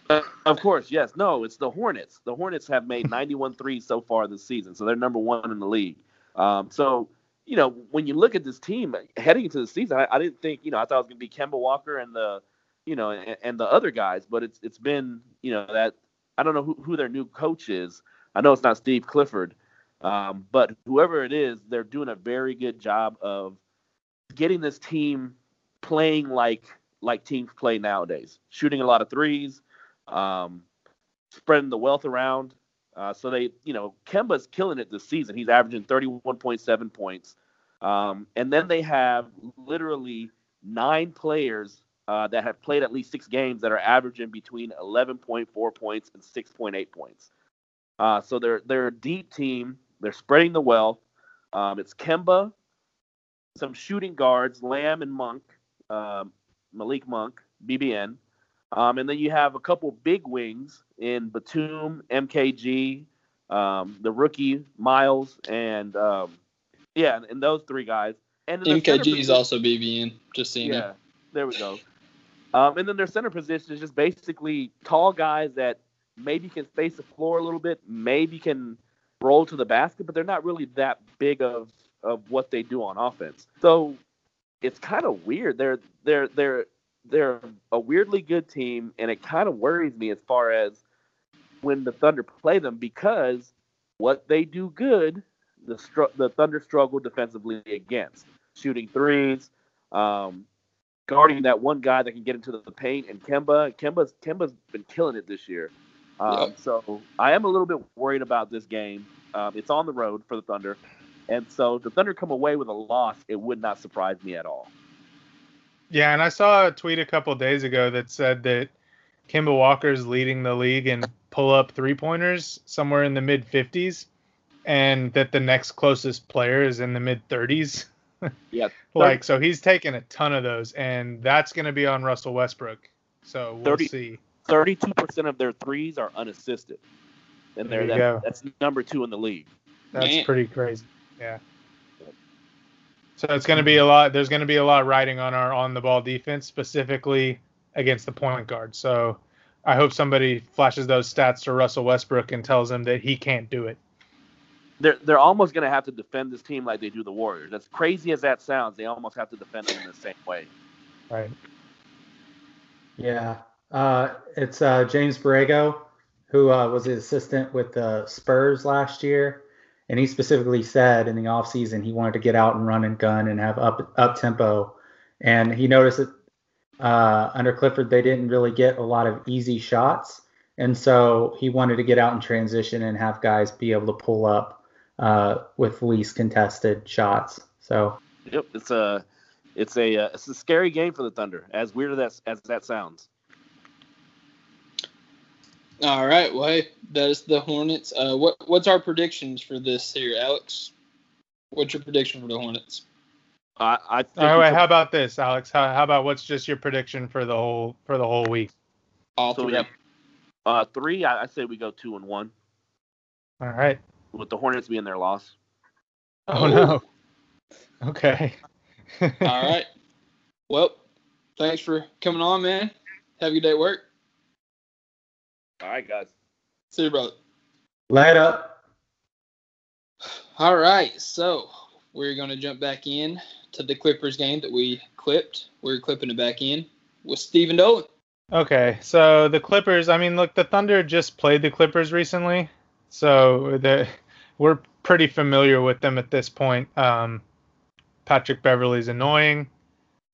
S5: Uh, of course, yes. No, it's the Hornets. The Hornets have made 91 threes so far this season, so they're number one in the league. Um, so, you know, when you look at this team heading into the season, I, I didn't think, you know, I thought it was going to be Kemba Walker and the, you know, and, and the other guys, but it's it's been, you know, that I don't know who, who their new coach is. I know it's not Steve Clifford, um, but whoever it is, they're doing a very good job of getting this team playing like like teams play nowadays, shooting a lot of threes um, spreading the wealth around. Uh, so they, you know, Kemba's killing it this season. He's averaging 31.7 points. Um, and then they have literally nine players uh, that have played at least six games that are averaging between 11.4 points and 6.8 points. Uh, so they're they're a deep team. They're spreading the wealth. Um, it's Kemba, some shooting guards, Lamb and Monk, um, Malik Monk, BBN. Um, and then you have a couple big wings in Batum, MKG, um, the rookie Miles, and um, yeah, and those three guys. And then
S2: MKG is also BBN. Just seeing
S5: yeah, there we go. Um, and then their center position is just basically tall guys that maybe can space the floor a little bit, maybe can roll to the basket, but they're not really that big of of what they do on offense. So it's kind of weird. They're they're they're they're a weirdly good team, and it kind of worries me as far as when the Thunder play them because what they do good, the str- the Thunder struggle defensively against shooting threes, um, guarding that one guy that can get into the paint, and Kemba. Kemba's Kemba's been killing it this year. Um,
S2: Yep.
S5: So I am a little bit worried about this game. Um, it's on the road for the Thunder, and so the Thunder come away with a loss, it would not surprise me at all.
S4: Yeah, and I saw a tweet a couple days ago that said that Kemba Walker's leading the league in pull up three pointers somewhere in the mid 50s, and that the next closest player is in the mid 30s.
S5: Yeah,
S4: Like, so he's taking a ton of those, and that's going to be on Russell Westbrook. So we'll
S5: 30
S4: see.
S5: thirty-two percent of their threes are unassisted, and
S4: There
S5: they're
S4: you
S5: that,
S4: go.
S5: that's number two in the league.
S4: That's
S2: Man.
S4: pretty crazy. Yeah. So it's going to be a lot. There's going to be a lot riding on our on the ball defense, specifically against the point guard. So I hope somebody flashes those stats to Russell Westbrook and tells him that he can't do it.
S5: They're they're almost going to have to defend this team like they do the Warriors. As crazy as that sounds, they almost have to defend them in the same way.
S4: Right.
S3: Yeah. Uh, it's uh, James Borrego, who uh, was his assistant with the Spurs last year. And he specifically said in the offseason he wanted to get out and run and gun and have up up tempo. And he noticed that uh, under Clifford they didn't really get a lot of easy shots. And so he wanted to get out in transition and have guys be able to pull up uh, with least contested shots. So
S5: Yep, it's a it's a uh, it's a scary game for the Thunder. As weird as that as that sounds.
S2: All right. Well, hey, that is the Hornets. Uh, what what's our predictions for this here, Alex? What's your prediction for the Hornets?
S5: I I think
S4: All right. Wait,
S5: could-
S4: how about this, Alex? How, how about what's just your prediction for the whole for the whole week?
S2: All
S5: so
S2: three.
S5: we have uh, three. I, I say we go two and one
S4: All right.
S5: with the Hornets being their loss.
S4: Oh,
S2: Oh.
S4: no. Okay.
S2: All right. Well, thanks for coming on, man. Have a good day at work.
S5: All right, guys.
S2: See you, brother.
S3: light up.
S2: All right. So we're going to jump back in to the Clippers game that we clipped. We're clipping it back in with Stephen Dolan.
S4: Okay, so the Clippers. I mean, look, the Thunder just played the Clippers recently, so the, we're pretty familiar with them at this point. Um, Patrick Beverley's annoying.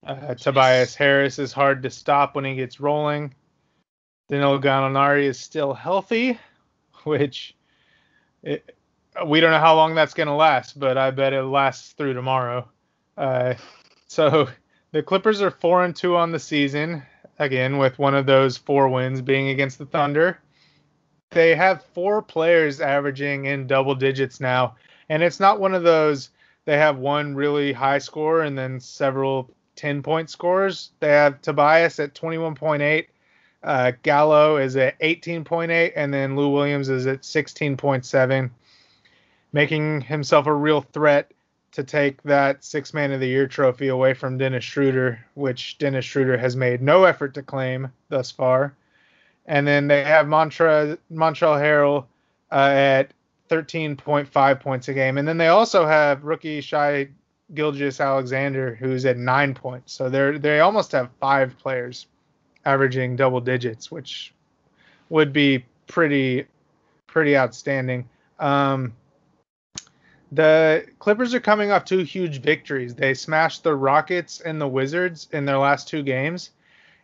S4: Uh, Tobias Harris is hard to stop when he gets rolling. Danilo Gallinari is still healthy, which it, we don't know how long that's going to last, but I bet it lasts through tomorrow. Uh, so the Clippers are four and two on the season again with one of those four wins being against the Thunder. They have four players averaging in double digits now, and it's not one of those they have one really high score and then several 10 point scores. They have Tobias at 21.8, uh, Gallo is at 18.8, and then Lou Williams is at 16.7, making himself a real threat to take that six man of the year trophy away from Dennis Schroeder, which Dennis Schroeder has made no effort to claim thus far. And then they have Montre, Montrezl Harrell uh, at 13.5 points a game. And then they also have rookie Shy Gilgis Alexander, who's at nine points. So they're they almost have five players averaging double digits, which would be pretty pretty outstanding. Um, the Clippers are coming off two huge victories. They smashed the Rockets and the Wizards in their last two games.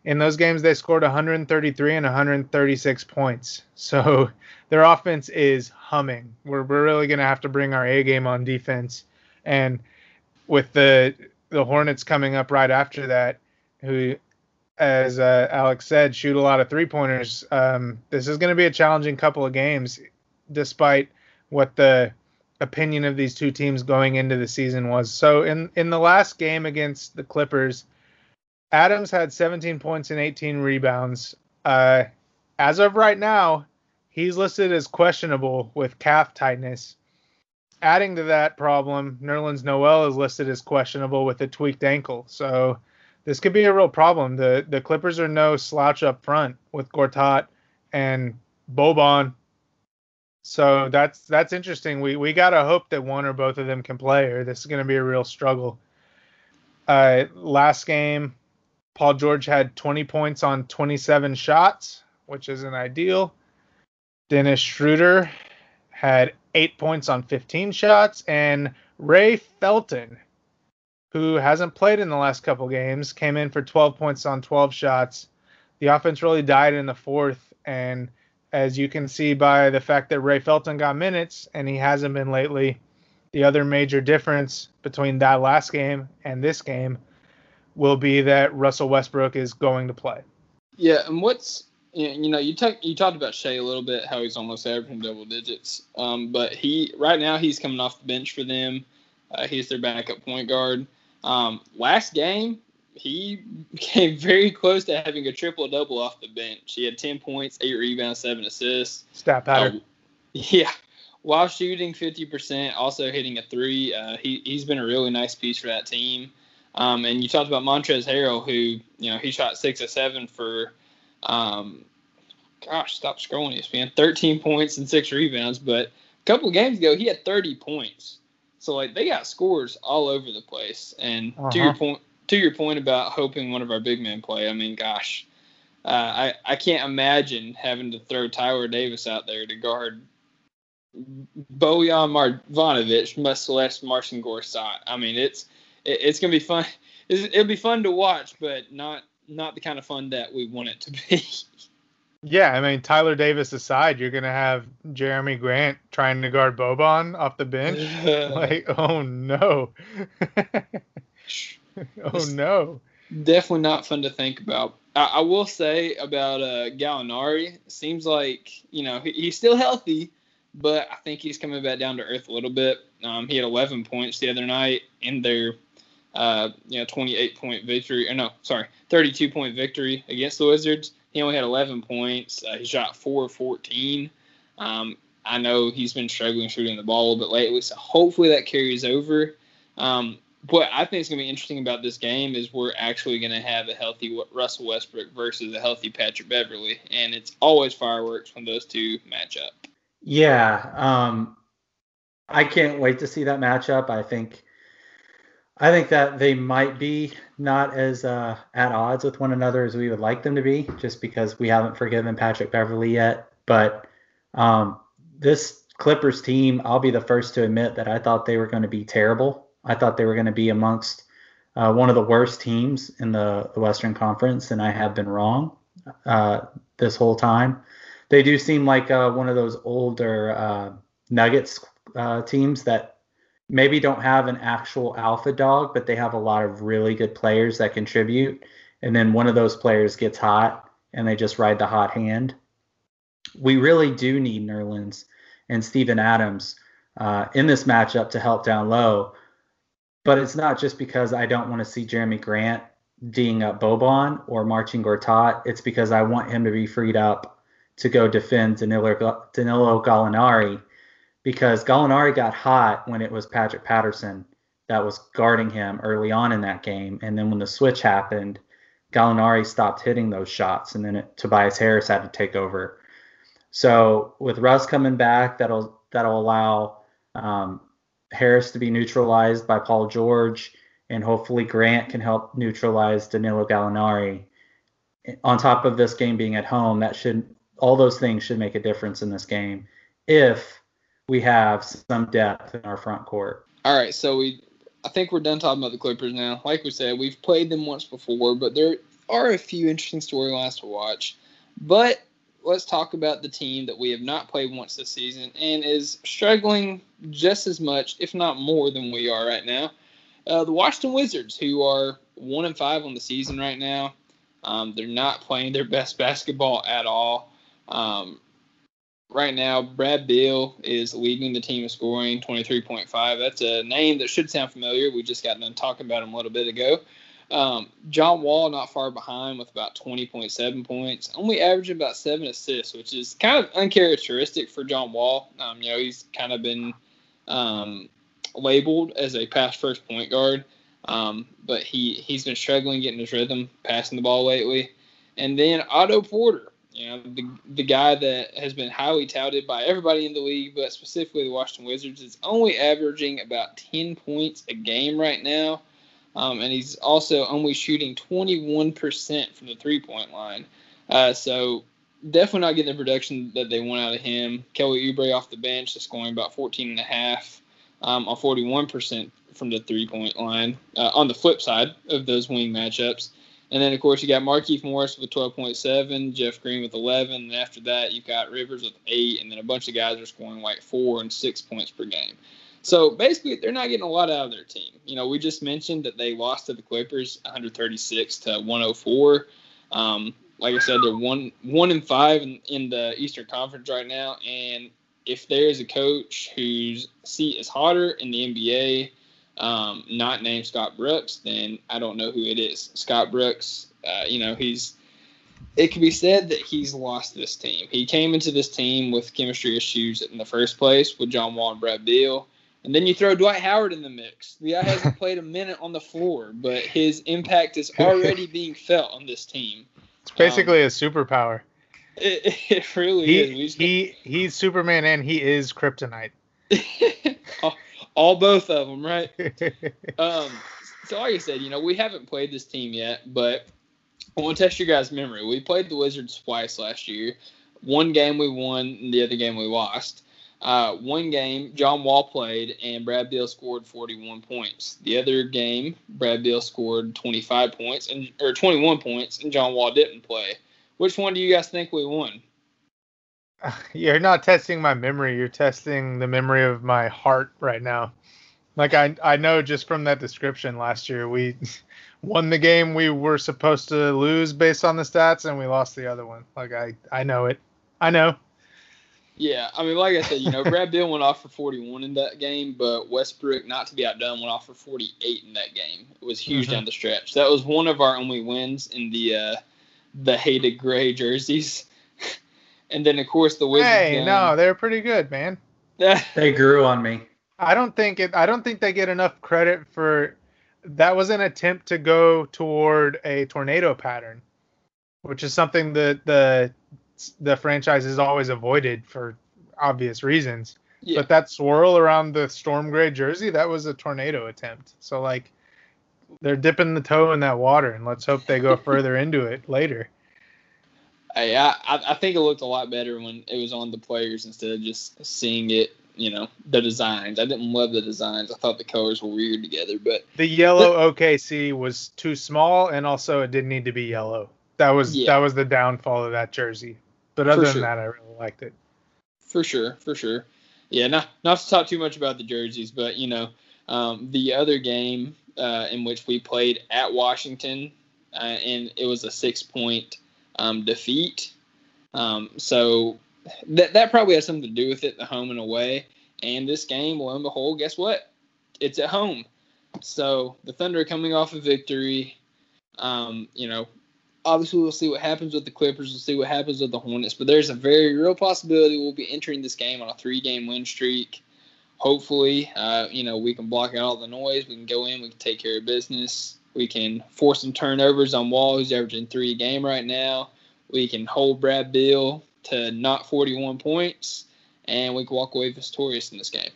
S4: In those games, they scored 133 and 136 points. So their offense is humming. We're, we're really going to have to bring our A game on defense. And with the the Hornets coming up right after that, who, as uh, Alex said, shoot a lot of three pointers. Um, this is going to be a challenging couple of games, despite what the opinion of these two teams going into the season was. So in in the last game against the Clippers, Adams had 17 points and 18 rebounds. Uh, as of right now, he's listed as questionable with calf tightness. Adding to that problem, Nerlens Noel is listed as questionable with a tweaked ankle. So this could be a real problem. The the Clippers are no slouch up front with Gortat and Boban. So that's that's interesting. We we gotta hope that one or both of them can play, or this is gonna be a real struggle. Uh, last game, Paul George had 20 points on 27 shots, which isn't ideal. Dennis Schroeder had eight points on 15 shots, and Ray Felton, who hasn't played in the last couple games, came in for 12 points on 12 shots. The offense really died in the fourth, and as you can see by the fact that Ray Felton got minutes and he hasn't been lately, the other major difference between that last game and this game will be that Russell Westbrook is going to play.
S2: Yeah, and what's you know you talked you talked about Shai a little bit how he's almost averaging double digits, um, but he right now he's coming off the bench for them. Uh, he's their backup point guard. Um, last game he came very close to having a triple double off the bench. He had ten points, eight rebounds, seven assists.
S4: Stat pattern. Uh,
S2: yeah, while shooting fifty percent, also hitting a three. Uh, he he's been a really nice piece for that team. Um, and you talked about Montrezl Harrell, who you know he shot six of seven for um, gosh, stop scrolling, ESPN. 13 points and six rebounds, but a couple games ago he had 30 points. So like they got scores all over the place. And uh-huh. to your uh-huh. point, to your point about hoping one of our big men play, I mean, gosh, uh, I I can't imagine having to throw Tyler Davis out there to guard Boban Marjanovic, less Marcin Gortat. I mean, it's it, it's gonna be fun. It's, it'll be fun to watch, but not not the kind of fun that we want it to be.
S4: Yeah, I mean Tyler Davis aside, you're gonna have Jerami Grant trying to guard Boban off the bench. like, oh no. oh no.
S2: Definitely not fun to think about. I, I will say about uh, Gallinari, seems like you know he, he's still healthy, but I think he's coming back down to earth a little bit. Um, he had 11 points the other night in their uh, you know 28 point victory, or no, sorry, 32 point victory against the Wizards. He only had 11 points. Uh, he shot 4 of 14. Um, I know he's been struggling shooting the ball a little bit lately, so hopefully that carries over. Um, what I think is going to be interesting about this game is we're actually going to have a healthy Russell Westbrook versus a healthy Patrick Beverley, and it's always fireworks when those two match up.
S3: Yeah, um, I can't wait to see that matchup. I think I think that they might be not as uh, at odds with one another as we would like them to be, just because we haven't forgiven Patrick Beverley yet. But um, this Clippers team, I'll be the first to admit that I thought they were going to be terrible. I thought they were going to be amongst uh, one of the worst teams in the, the, Western Conference, and I have been wrong uh, this whole time. They do seem like uh, one of those older uh, Nuggets uh, teams that maybe don't have an actual alpha dog, but they have a lot of really good players that contribute. And then one of those players gets hot and they just ride the hot hand. We really do need Nerlens and Steven Adams uh, in this matchup to help down low. But it's not just because I don't want to see Jerami Grant D'ing up Boban or Marcin Gortat. It's because I want him to be freed up to go defend Danilo, Danilo Gallinari because Gallinari got hot when it was Patrick Patterson that was guarding him early on in that game, and then when the switch happened, Gallinari stopped hitting those shots, and then it, Tobias Harris had to take over. So with Russ coming back, that'll that'll allow um, Harris to be neutralized by Paul George, and hopefully Grant can help neutralize Danilo Gallinari. On top of this game being at home, that should all those things should make a difference in this game if we have some depth in our front court.
S2: All right, so we I think we're done talking about the Clippers now. Like we said, we've played them once before, but there are a few interesting storylines to watch. But let's talk about the team that we have not played once this season and is struggling just as much, if not more, than we are right now. Uh, the Washington Wizards, who are one and five on the season right now, um, they're not playing their best basketball at all. Um, right now, Brad Beal is leading the team in scoring, 23.5. That's a name that should sound familiar. We just got done talking about him a little bit ago. Um, John Wall not far behind with about 20.7 points, only averaging about seven assists, which is kind of uncharacteristic for John Wall. Um, you know, he's kind of been um, labeled as a pass first point guard, um, but he he's been struggling getting his rhythm, passing the ball lately. And then Otto Porter, you know, the the guy that has been highly touted by everybody in the league, but specifically the Washington Wizards, is only averaging about 10 points a game right now. Um, and he's also only shooting 21% from the three point line. Uh, so definitely not getting the production that they want out of him. Kelly Oubre off the bench is scoring about 14 and a half um, on 41% from the three point line. Uh, on the flip side of those wing matchups. And then, of course, you got Markieff Morris with 12.7, Jeff Green with 11. And after that, you've got Rivers with 8. And then a bunch of guys are scoring like 4 and 6 points per game. So basically, they're not getting a lot out of their team. You know, we just mentioned that they lost to the Clippers 136 to 104. Um, like I said, they're one one and five in, in the Eastern Conference right now. And if there's a coach whose seat is hotter in the NBA, um, not named Scott Brooks, then I don't know who it is. Scott Brooks, uh, you know, he's. It can be said that he's lost this team. He came into this team with chemistry issues in the first place with John Wall and Brad Beal. And then you throw Dwight Howard in the mix. The guy hasn't played a minute on the floor, but his impact is already being felt on this team.
S4: It's basically um, a superpower.
S2: It, it really
S4: he,
S2: is.
S4: He he's Superman and he is Kryptonite.
S2: All, both of them, right? um, so like I said, you know, we haven't played this team yet, but I want to test your guys' memory. We played the Wizards twice last year. One game we won, and the other game we lost. Uh, one game, John Wall played, and Brad Beal scored 41 points. The other game, Brad Beal scored 25 points and or 21 points, and John Wall didn't play. Which one do you guys think we won?
S4: You're not testing my memory. You're testing the memory of my heart right now. Like I, I know just from that description last year, we won the game we were supposed to lose based on the stats, and we lost the other one. Like I, I know it. I know.
S2: Yeah, I mean, like I said, you know, Brad Beal went off for 41 in that game, but Westbrook, not to be outdone, went off for 48 in that game. It was huge mm-hmm. down the stretch. That was one of our only wins in the uh, the hated gray jerseys. And then, of course, the Wizards.
S4: Hey,
S2: game.
S4: no, they're pretty good, man.
S3: they grew on me.
S4: I don't think it. I don't think they get enough credit for. That was an attempt to go toward a tornado pattern, which is something that the the franchise has always avoided for obvious reasons. Yeah. But that swirl around the storm gray jersey, that was a tornado attempt. So like they're dipping the toe in that water and let's hope they go further into it later.
S2: Hey, I, I think it looked a lot better when it was on the players instead of just seeing it, you know, the designs. I didn't love the designs. I thought the colors were weird together, but
S4: the yellow OKC was too small and also it didn't need to be yellow. That was yeah. that was the downfall of that jersey. But other than that, I really liked it.
S2: For sure, for sure. Yeah, not not to talk too much about the jerseys, but you know, um, the other game uh, in which we played at Washington, uh, and it was a six point um, defeat. Um, so that that probably has something to do with it, the home and away. And this game, lo and behold, guess what? It's at home. So the Thunder coming off a victory. Um, you know, obviously we'll see what happens with the Clippers. We'll see what happens with the Hornets. But there's a very real possibility we'll be entering this game on a three-game win streak. Hopefully, uh, you know, we can block out all the noise. We can go in. We can take care of business. We can force some turnovers on Wall, who's averaging three a game right now. We can hold Brad Beal to not 41 points, and we can walk away victorious in this game.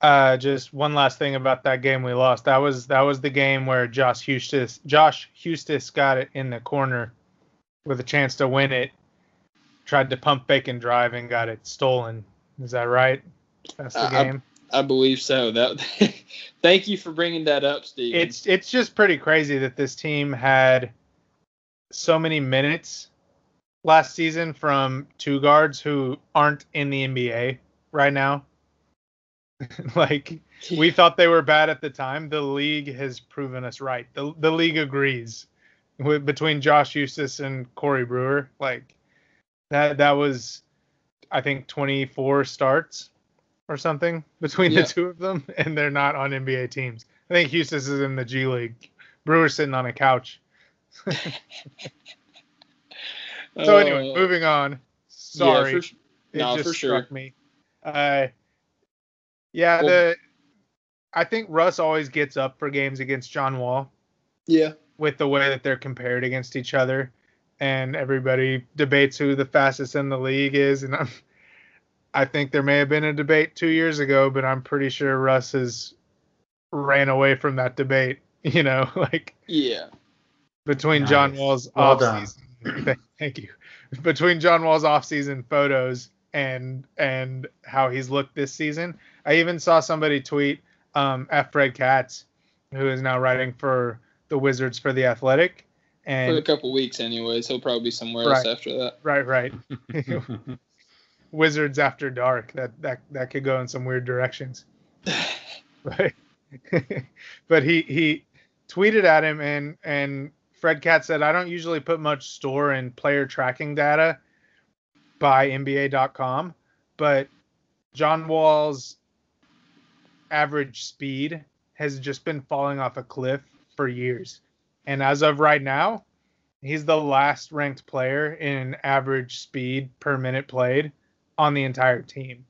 S4: Uh, just one last thing about that game we lost. That was that was the game where Josh Huestis Josh Huestis got it in the corner with a chance to win it. Tried to pump fake and drive and got it stolen. Is that right? That's the uh, game.
S2: I, believe so. That. thank you for bringing that up, Steve.
S4: It's it's just pretty crazy that this team had so many minutes last season from two guards who aren't in the NBA right now. like we thought they were bad at the time. The league has proven us right. The the league agrees with, between Josh Huestis and Corey Brewer. Like that that was I think 24 starts or something between
S2: Yeah.
S4: the two of them, and they're not on NBA teams. I think Huestis is in the G League. Brewer's sitting on a couch. So anyway,
S2: Uh,
S4: moving on.
S2: yeah,
S4: Sorry,
S2: for, su-
S4: it
S2: no,
S4: just
S2: for sure.
S4: struck me. Uh, yeah,
S2: Well-
S4: the I think Russ always gets up for games against John Wall
S2: Yeah.
S4: with the way that they're compared against each other, and everybody debates who the fastest in the league is, and I'm, I think there may have been a debate two years ago, but I'm pretty sure Russ has ran away from that debate. You know, like
S2: Yeah.
S4: between John Wall's
S3: Well
S4: off season. Thank you. Between John Wall's off season photos and and how he's looked this season. I even saw somebody tweet um F Fred Katz, who is now writing for the Wizards for the Athletic.
S2: For a couple weeks, anyways. He'll probably be somewhere
S4: Right.
S2: else after that.
S4: right, right. Wizards after dark. That that that could go in some weird directions. But but he he tweeted at him and and Fred Katz said I don't usually put much store in player tracking data by NBA.com, but John Wall's average speed has just been falling off a cliff for years. And as of right now, he's the last ranked player in average speed per minute played on the entire team.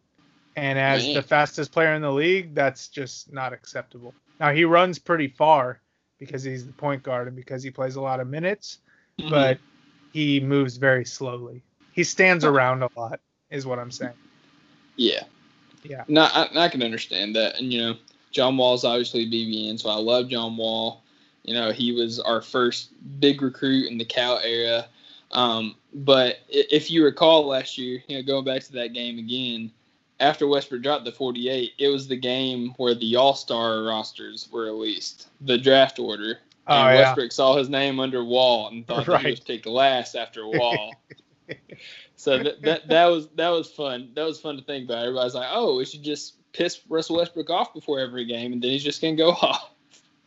S4: And as the fastest player in the league, that's just not acceptable. Now he runs pretty far because he's the point guard and because he plays a lot of minutes,
S2: Mm-hmm.
S4: but he moves very slowly. He stands around a lot, is what I'm saying.
S2: Yeah.
S4: Yeah.
S2: No, I, I can understand that. And, you know, John Wall's obviously BBN, so I love John Wall. You know, he was our first big recruit in the Cal era. Um, but if you recall last year, you know, going back to that game again, after Westbrook dropped the 48, it was the game where the All Star rosters were released, the draft order.
S4: Oh
S2: and
S4: yeah.
S2: Westbrook saw his name under Wall and thought that he
S4: Right.
S2: was picked last after Wall. so that, that that was that was fun. That was fun to think about. Everybody's like, "Oh, we should just piss Russell Westbrook off before every game, and then he's just gonna go off."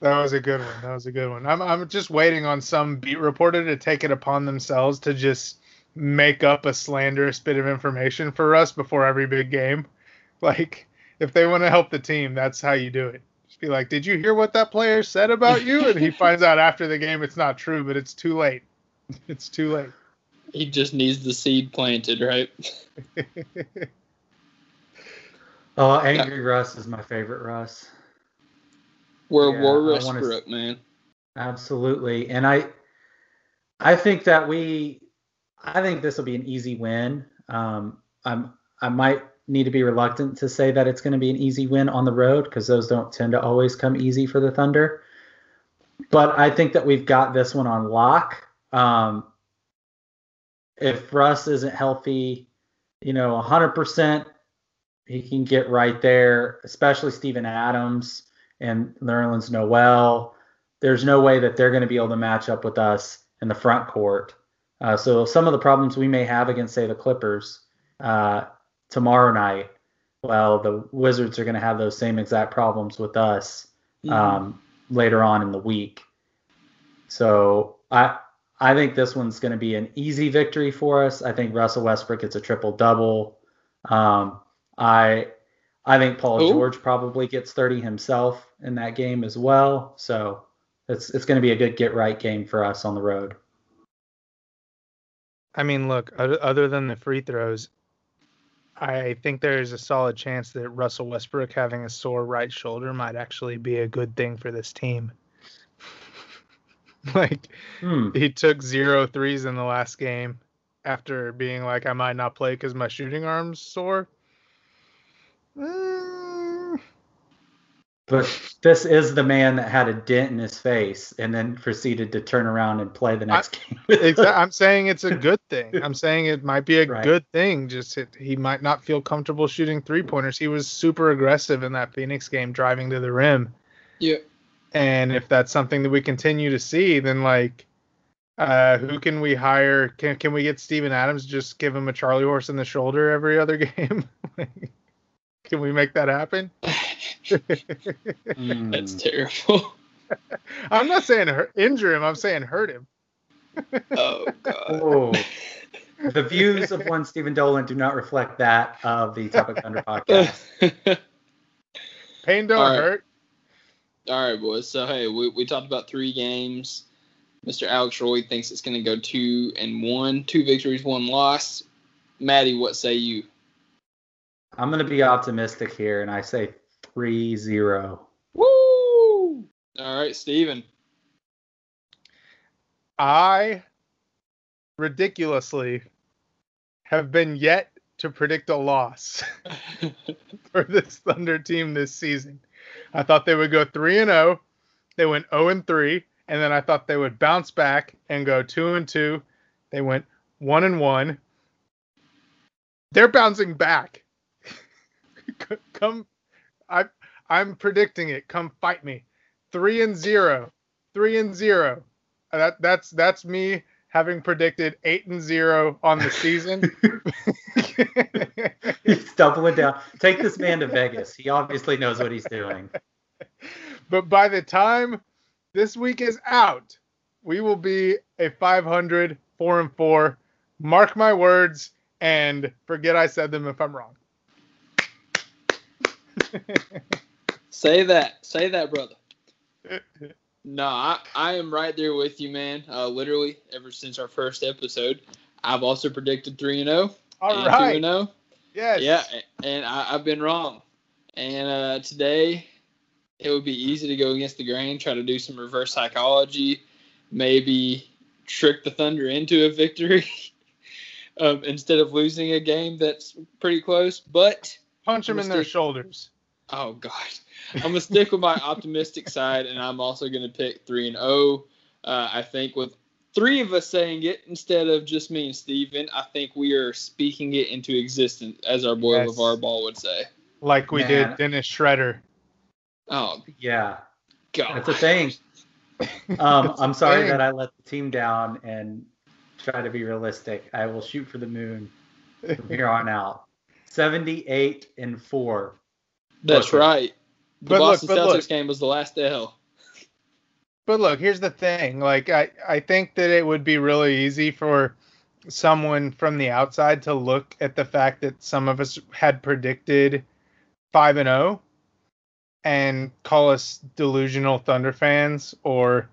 S4: That was a good one. That was a good one. I'm I'm just waiting on some beat reporter to take it upon themselves to just make up a slanderous bit of information for us before every big game. Like if they want to help the team, that's how you do it. Just be like, "Did you hear what that player said about you?" And he finds out after the game it's not true, but it's too late. It's too late.
S2: He just needs the seed planted, right?
S3: oh, Angry Russ is my favorite Russ.
S2: World
S3: Yeah,
S2: War
S3: I
S2: man.
S3: Absolutely. And I I think that we I think this will be an easy win. Um I'm I might need to be reluctant to say that it's going to be an easy win on the road because those don't tend to always come easy for the Thunder. But I think that we've got this one on lock. Um if Russ isn't healthy, you know, 100%, he can get right there, especially Steven Adams and the Nerlens Noel there's no way that they're going to be able to match up with us in the front court. Uh, so some of the problems we may have against, say, the Clippers uh, tomorrow night, well, the Wizards are going to have those same exact problems with us um, later on in the week. So I I think this one's going to be an easy victory for us. I think Russell Westbrook gets a triple double. Um, I I think Paul
S2: Ooh.
S3: George probably gets 30 himself in that game as well. So it's it's going to be a good get right game for us on the road.
S4: I mean, look, other, than the free throws, I think there's a solid chance that Russell Westbrook having a sore right shoulder might actually be a good thing for this team. like,
S3: Hmm.
S4: he took zero threes in the last game after being like, I might not play because my shooting arm's sore. Mm,
S3: But this is the man that had a dent in his face and then proceeded to turn around and play the next game.
S4: exa- I'm saying it's a good thing. I'm saying it might be a
S3: Right.
S4: good thing. Just it, he might not feel comfortable shooting three pointers. He was super aggressive in that Phoenix game, driving to the rim.
S2: Yeah.
S4: And if that's something that we continue to see, then like, uh, who can we hire? Can can we get Steven Adams? Just give him a Charlie horse in the shoulder every other game. Can we make that happen?
S3: Hmm.
S2: That's terrible.
S4: I'm not saying hurt, injure him. I'm saying hurt him.
S2: oh god.
S3: Oh, The views of one Stephen Dolan do not reflect that of the Topic Thunder podcast.
S4: Pain don't
S2: All right.
S4: hurt.
S2: All right, boys. So hey, we, we talked about three games. Mr. Alex Roy thinks it's going to go two and one, two victories, one loss. Maddie, what say you?
S3: I'm going to be optimistic here, and I say 3 0.
S2: Woo! All right, Steven.
S4: I ridiculously have been yet to predict a loss for this Thunder team this season. I thought they would go 3 and 0. They went 0 and 3, and then I thought they would bounce back and go 2 and 2. They went 1 and 1. They're bouncing back. Come I I'm predicting it. Come fight me. 3 and 0. 3 and 0. Uh, that that's that's me having predicted 8 and 0 on the season.
S3: He's doubling down. Take this man to Vegas. He obviously knows what he's doing.
S4: but by the time this week is out, we will be a 500 4 and 4. Mark my words and forget I said them if I'm wrong.
S2: Say that. Say that, brother. No, I, I am right there with you, man. Uh, literally, ever since our first episode, I've also predicted 3 and 0
S4: All
S2: and 2
S4: right.
S2: and 0.
S4: Yes.
S2: Yeah, and I, I've been wrong. And uh, today, it would be easy to go against the grain, try to do some reverse psychology, maybe trick the Thunder into a victory um, instead of losing a game that's pretty close. But
S4: Punch them in their shoulders.
S2: Oh god, I'm gonna stick with my optimistic side, and I'm also gonna pick three and zero. Uh, I think with three of us saying it instead of just me and Steven, I think we are speaking it into existence, as our boy
S4: Yes.
S2: LaVar Ball would say.
S4: Like we
S3: Man.
S4: did Dennis Schroeder.
S2: Oh
S3: Yeah,
S2: god,
S3: that's a thing. Um, I'm sorry
S4: a
S3: that. I let the team down and try to be realistic. I will shoot for the moon from here on out. 78 and 4.
S2: That's
S3: Look,
S2: right. The
S4: but look,
S2: Boston
S4: but
S2: Celtics
S4: look.
S2: game was the last L.
S4: But look, here's the thing. Like I, I think that it would be really easy for someone from the outside to look at the fact that some of us had predicted five and zero and call us delusional Thunder fans or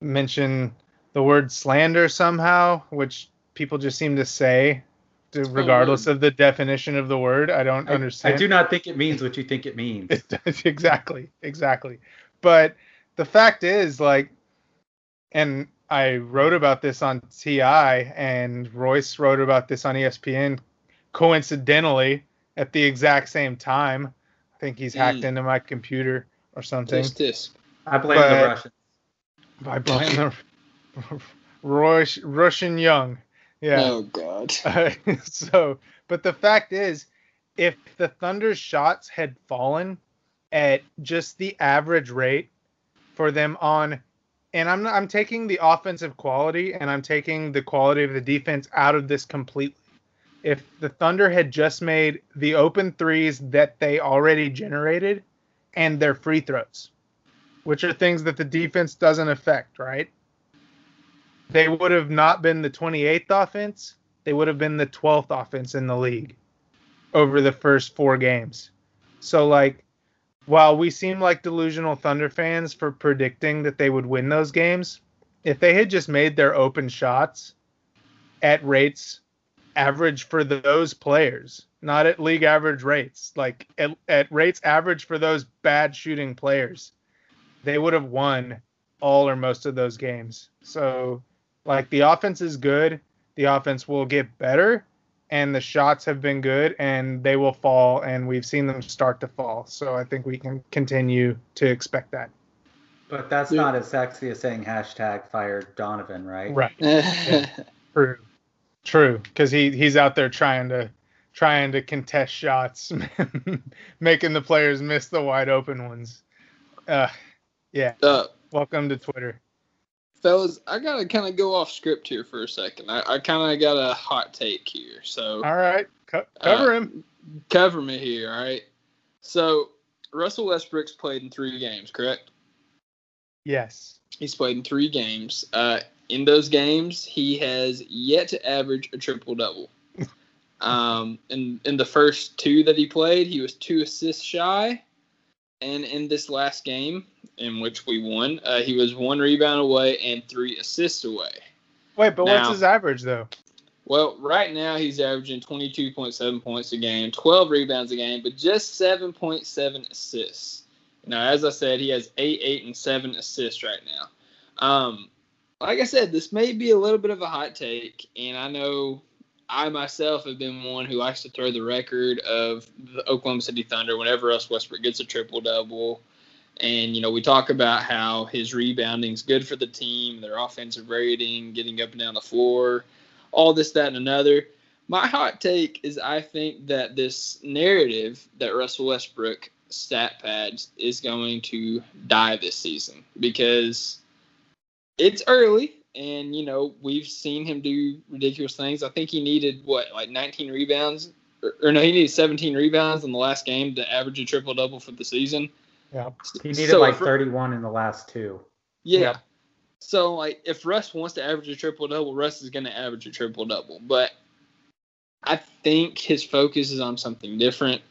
S4: mention the word slander somehow, which people just seem to say to-
S2: not a
S4: regardless
S2: word.
S4: of the definition of the word. I don't
S3: I,
S4: understand.
S3: I do not think it means what you think it means.
S4: It does exactly, exactly. But the fact is, like, and I wrote about this on TI, and Royce wrote about this on ESPN, coincidentally at the exact same time. I think he's hacked
S2: Mm.
S4: into my computer or something
S2: Tisk tisk.
S3: I blame
S4: But-
S3: the Russians.
S4: by blowing the Royce Russian Young. Yeah.
S2: Oh god.
S4: so, but the fact is, if the Thunder's shots had fallen at just the average rate for them on, and I'm I'm taking the offensive quality and I'm taking the quality of the defense out of this completely. If the Thunder had just made the open threes that they already generated and their free throws, which are things that the defense doesn't affect, right? They would have not been the 28th offense. They would have been the 12th offense in the league over the first four games. So, like, while we seem like delusional Thunder fans for predicting that they would win those games, if they had just made their open shots at rates average for those players, not at league average rates, like at, at rates average for those bad shooting players, they would have won all or most of those games. So, like, the offense is good. The offense will get better, and the shots have been good, and they will fall, and we've seen them start to fall. So, I think we can continue to expect that.
S3: But that's
S2: Yeah.
S3: not as sexy as saying hashtag fire Donovan, right?
S4: Right. True. True. Because he, he's out there trying to trying to contest shots, making the players miss the wide open ones. Uh, yeah.
S2: uh,
S4: Welcome to Twitter.
S2: Fellas, I gotta kind of go off script here for a second. I, I kind of got a hot take here, so
S4: All right. Co- cover
S2: Uh,
S4: him.
S2: cover me here. All right. So Russell Westbrook's played in three games, correct?
S4: Yes.
S2: He's played in three games. Uh, in those games, he has yet to average a triple double. Um, in in the first two that he played, he was two assists shy, and in this last game, in which we won, uh, he was one rebound away and three assists away.
S4: Wait, but
S2: Now-
S4: what's his average though?
S2: Well, right now he's averaging 22.7 points a game, 12 rebounds a game, but just 7.7 assists. Now, as I said, he has 8, 8, and 7 assists right now. Um, like I said, this may be a little bit of a hot take, and I know I myself have been one who likes to throw the record of the Oklahoma City Thunder whenever Russ Westbrook gets a triple double. And, you know, we talk about how his rebounding is good for the team, their offensive rating, getting up and down the floor all this, that, and another. My hot take is I think that this narrative that Russell Westbrook stat pads is going to die this season because it's early and you know we've seen him do ridiculous things. I think he needed what like 19 rebounds or, or no, he needed 17 rebounds in the last game to average a triple double for the season.
S4: Yeah.
S3: He needed
S2: So
S3: like
S2: if-
S3: 31 in the last two.
S2: Yeah.
S4: Yep.
S2: So like if Russ wants to average a triple double, Russ is gonna average a triple double. But I think his focus is on something different.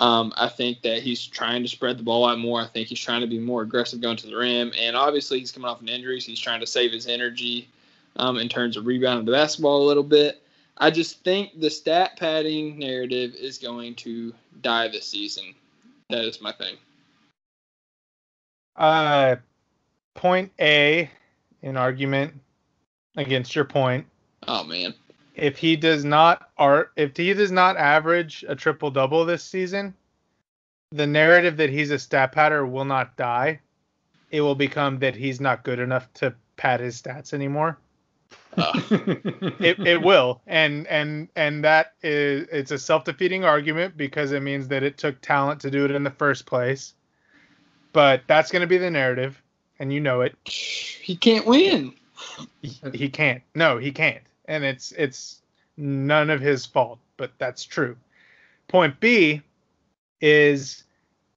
S2: Um, I think that he's trying to spread the ball out more. I think he's trying to be more aggressive going to the rim. And obviously he's coming off an injury, so he's trying to save his energy um, in terms of rebounding the basketball a little bit. I just think the stat padding narrative is going to die this season. That is my thing.
S4: Uh, point A, in argument against your point,
S2: Oh man.
S4: If he does not art if he does not average a triple double this season, the narrative that he's a stat padder will not die. It will become that he's not good enough to pad his stats anymore.
S2: Uh,
S4: It it will. And and and that is it's a self-defeating argument because it means that it took talent to do it in the first place. But that's going to be the narrative and you know it.
S2: he can't win.
S4: He, he can't. No, he can't. And it's it's none of his fault, but that's true. Point B is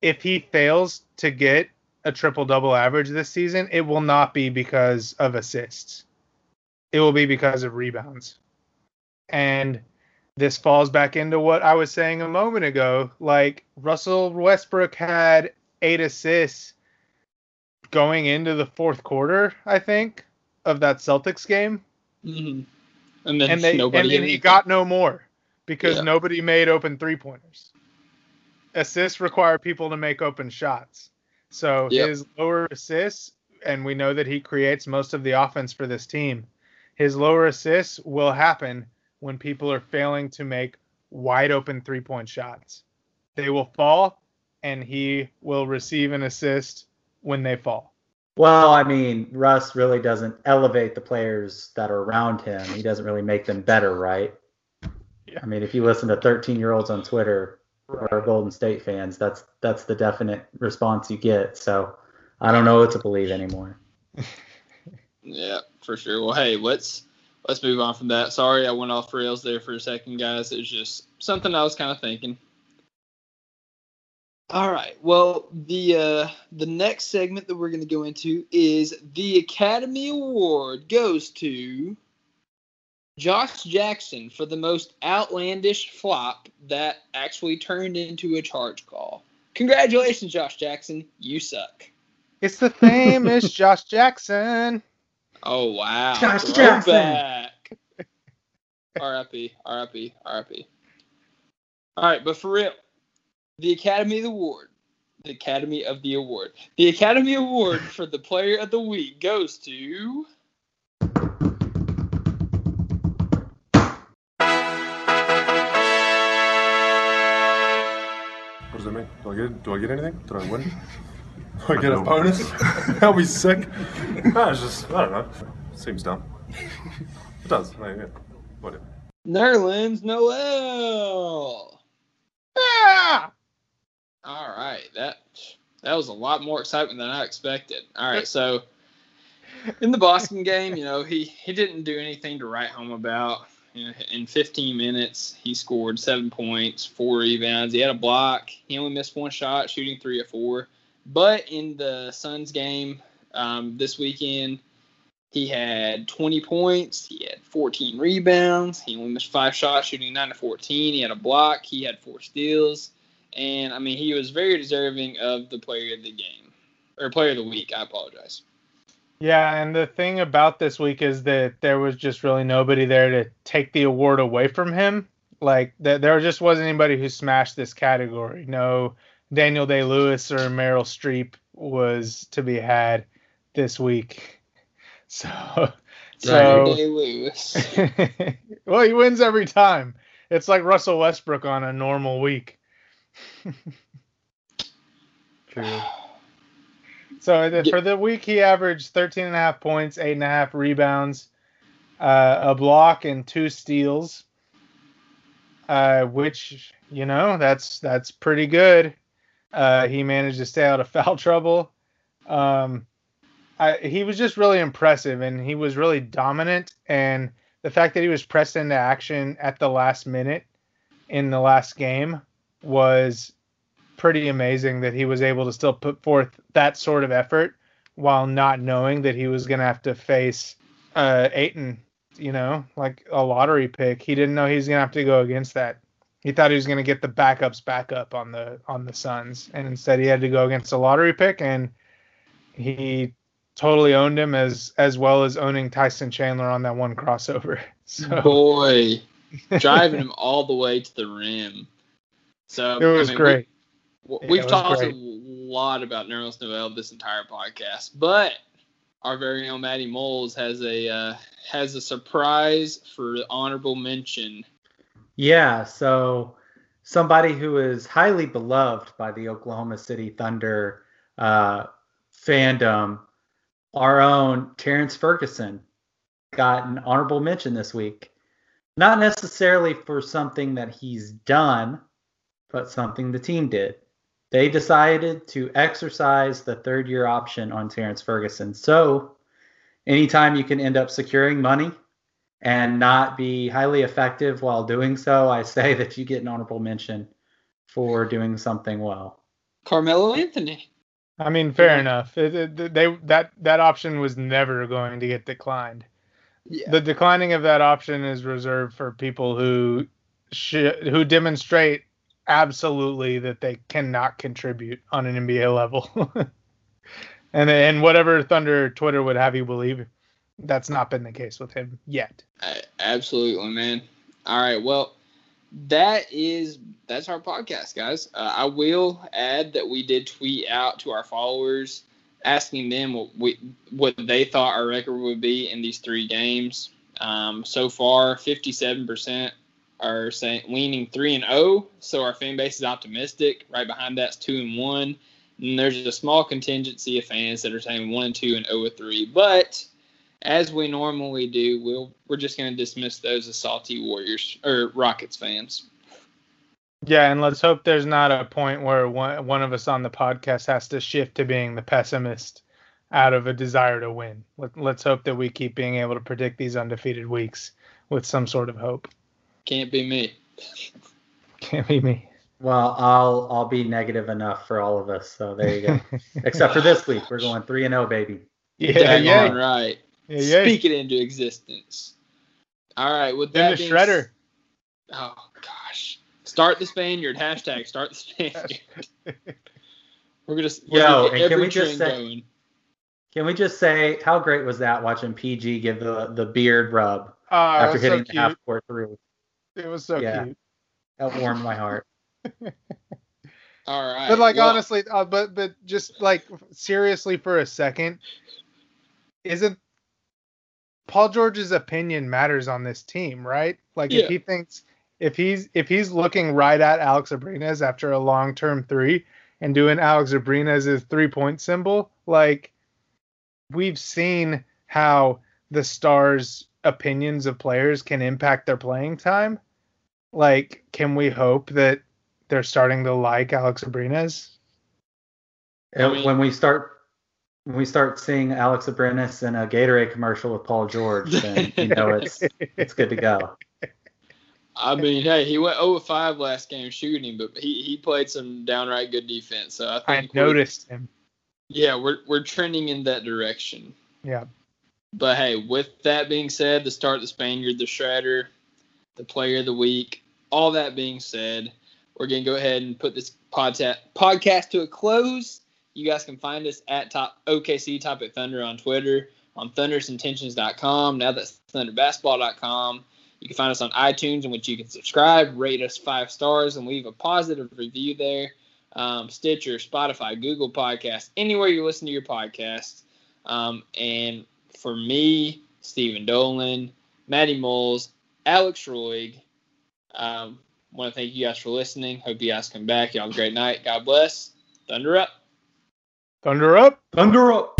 S4: if he fails to get a triple double average this season, it will not be because of assists. It will be because of rebounds. And this falls back into what I was saying a moment ago. Like Russell Westbrook had eight assists going into the fourth quarter, I think, of that Celtics game
S2: hmm And then
S4: and they
S2: nobody
S4: and then he got no more because
S2: Yeah.
S4: nobody made open three pointers. Assists require people to make open shots. So
S2: Yep.
S4: his lower assists, and we know that he creates most of the offense for this team. His lower assists will happen when people are failing to make wide open three point shots. They will fall, and he will receive an assist when they fall.
S3: Well, I mean, Russ really doesn't elevate the players that are around him. He doesn't really make them better, right?
S4: Yeah.
S3: I mean, if you listen to 13 year olds on Twitter who are Golden State fans, that's that's the definite response you get. So I don't know what to believe anymore.
S2: Yeah, for sure. Well, hey, let's let's move on from that. Sorry, I went off rails there for a second, guys. It was just something I was kind of thinking. All right. Well, the uh, the next segment that we're going to go into is the Academy Award goes to Josh Jackson for the most outlandish flop that actually turned into a charge call. Congratulations, Josh Jackson. You suck.
S4: It's the famous Josh Jackson.
S2: Oh wow.
S3: Josh Jackson.
S2: Throwback. R.I.P. R.I.P. R.I.P. All right, but for real, the Academy Award, the Academy of the Award, the Academy Award for the Player of the Week goes to.
S6: What does that mean? Do I get do I get anything? Did I win? Do I get a bonus? That'll be sick. No, it's just I don't know. Seems dumb. It does. No, yeah. Whatever.
S2: Nerlens Noel.
S4: Ah!
S2: All right, that that was a lot more excitement than I expected. All right, so in the Boston game, you know, he he didn't do anything to write home about. You know, in 15 minutes, he scored seven points, four rebounds. He had a block. He only missed one shot, shooting three or four. But in the Suns game um, this weekend, He had 20 points. He had 14 rebounds. He only missed five shots, shooting 9 to 14. He had a block. He had four steals. And, I mean, he was very deserving of the player of the game, or player of the week. I apologize.
S4: Yeah, and the thing about this week is that there was just really nobody there to take the award away from him. Like, th- there just wasn't anybody who smashed this category. No Daniel Day Lewis or Meryl Streep was to be had this week. So, so
S2: Day Lewis.
S4: well, he wins every time. It's like Russell Westbrook on a normal week.
S3: True.
S4: So
S2: Get-
S4: for the week, he averaged 13 and a half points, eight and a half rebounds, uh, a block, and two steals. Uh, which you know that's that's pretty good. Uh, he managed to stay out of foul trouble. Um, I, he was just really impressive, and he was really dominant. And the fact that he was pressed into action at the last minute in the last game was pretty amazing that he was able to still put forth that sort of effort while not knowing that he was going to have to face uh Ayton, you know, like a lottery pick. He didn't know he was going to have to go against that. He thought he was going to get the backups back up on the on the Suns, and instead he had to go against a lottery pick, and he totally owned him as as well as owning Tyson Chandler on that one crossover. So
S2: Boy, driving him all the way to the rim. So
S4: it was
S2: I mean,
S4: great.
S2: We, we've
S4: it was
S2: talked
S4: great.
S2: a lot about Nerlens Noel this entire podcast, but our very own Matty Moles has a uh, has a surprise for honorable mention.
S3: Yeah, so somebody who is highly beloved by the Oklahoma City Thunder uh, fandom, our own Terrance Ferguson, got an honorable mention this week. Not necessarily for something that he's done, but something the team did. They decided to exercise the third year option on Terrance Ferguson. So, anytime you can end up securing money and not be highly effective while doing so, I say that you get an honorable mention for doing something well.
S2: Carmelo Anthony.
S4: I mean, fair enough. It, it- they that that option was never going to get declined.
S2: Yeah.
S4: The declining of that option is reserved for people who sh- who demonstrate absolutely that they cannot contribute on an NBA level. and and whatever Thunder Twitter would have you believe, that's not been the case with him yet.
S2: Absolutely, man. All right, well, that is that's our podcast, guys. Uh, I will add that we did tweet out to our followers asking them what we what they thought our record would be in these three games. Um, so far, fifty-seven percent are saying leaning three and zero, so our fan base is optimistic. Right behind that's two and one. And there's a small contingency of fans that are saying one and two and zero and three, but as we normally do, we'll we're just going to dismiss those as salty Warriors or Rockets fans.
S4: Yeah, and let's hope there's not a point where one one of us on the podcast has to shift to being the pessimist out of a desire to win. Let, let's hope that we keep being able to predict these undefeated weeks with some sort of hope.
S2: Can't be me.
S4: Can't be me.
S3: Well, I'll I'll be negative enough for all of us. So there you go. Except for this week, we're going three and zero, baby.
S4: yeah,
S2: Daggone
S4: yeah,
S2: right.
S4: yeah, yeah.
S2: Speak it into existence. All right, with
S4: In
S2: that
S4: the
S2: being
S4: shredder.
S2: s- Oh gosh. Start the Spaniard. Hashtag start the Spaniard. we're gonna we're
S3: Yo,
S2: gonna
S3: and can we just say-
S2: going.
S3: Can we just say how great was that watching PG give the the beard rub
S4: Oh,
S3: after hitting
S4: so
S3: the half court three?
S4: It was so
S3: Yeah.
S4: cute.
S3: That warmed my heart.
S2: All right.
S4: But like
S2: well,
S4: honestly, uh, but but just like seriously for a second, isn't Paul George's opinion matters on this team, right? Like
S2: Yeah.
S4: if he thinks if he's if he's looking right at Alex Abrines after a long term three and doing Alex Abrines' three point symbol, like we've seen how the stars' opinions of players can impact their playing time. Like, can we hope that they're starting to like Alex Abrines?
S2: I mean-
S3: when we start when we start seeing Alex Abrines in a Gatorade commercial with Paul George, then you know it's it's good to go.
S2: I mean, hey, he went 0 5 last game shooting, but he, he played some downright good defense. So I
S4: I
S2: think we're-
S4: noticed him.
S2: Yeah, we're we're trending in that direction.
S4: Yeah.
S2: But hey, with that being said, the start the Spaniard, the Shredder, the Player of the Week, all that being said, we're gonna go ahead and put this podcast podcast to a close. You guys can find us at top OKC Topic Thunder on Twitter, on thunderousintentions.com. Now that's thunderbasketball.com. You can find us on iTunes, in which you can subscribe, rate us five stars, and leave a positive review there. Um, Stitcher, Spotify, Google Podcasts, anywhere you listen to your podcasts. Um, and for me, Stephen Dolan, Maddie Moles, Alex Roig, um, want to thank you guys for listening. Hope you guys come back. Y'all have a great night. God bless. Thunder up.
S4: Thunder up.
S3: Thunder up.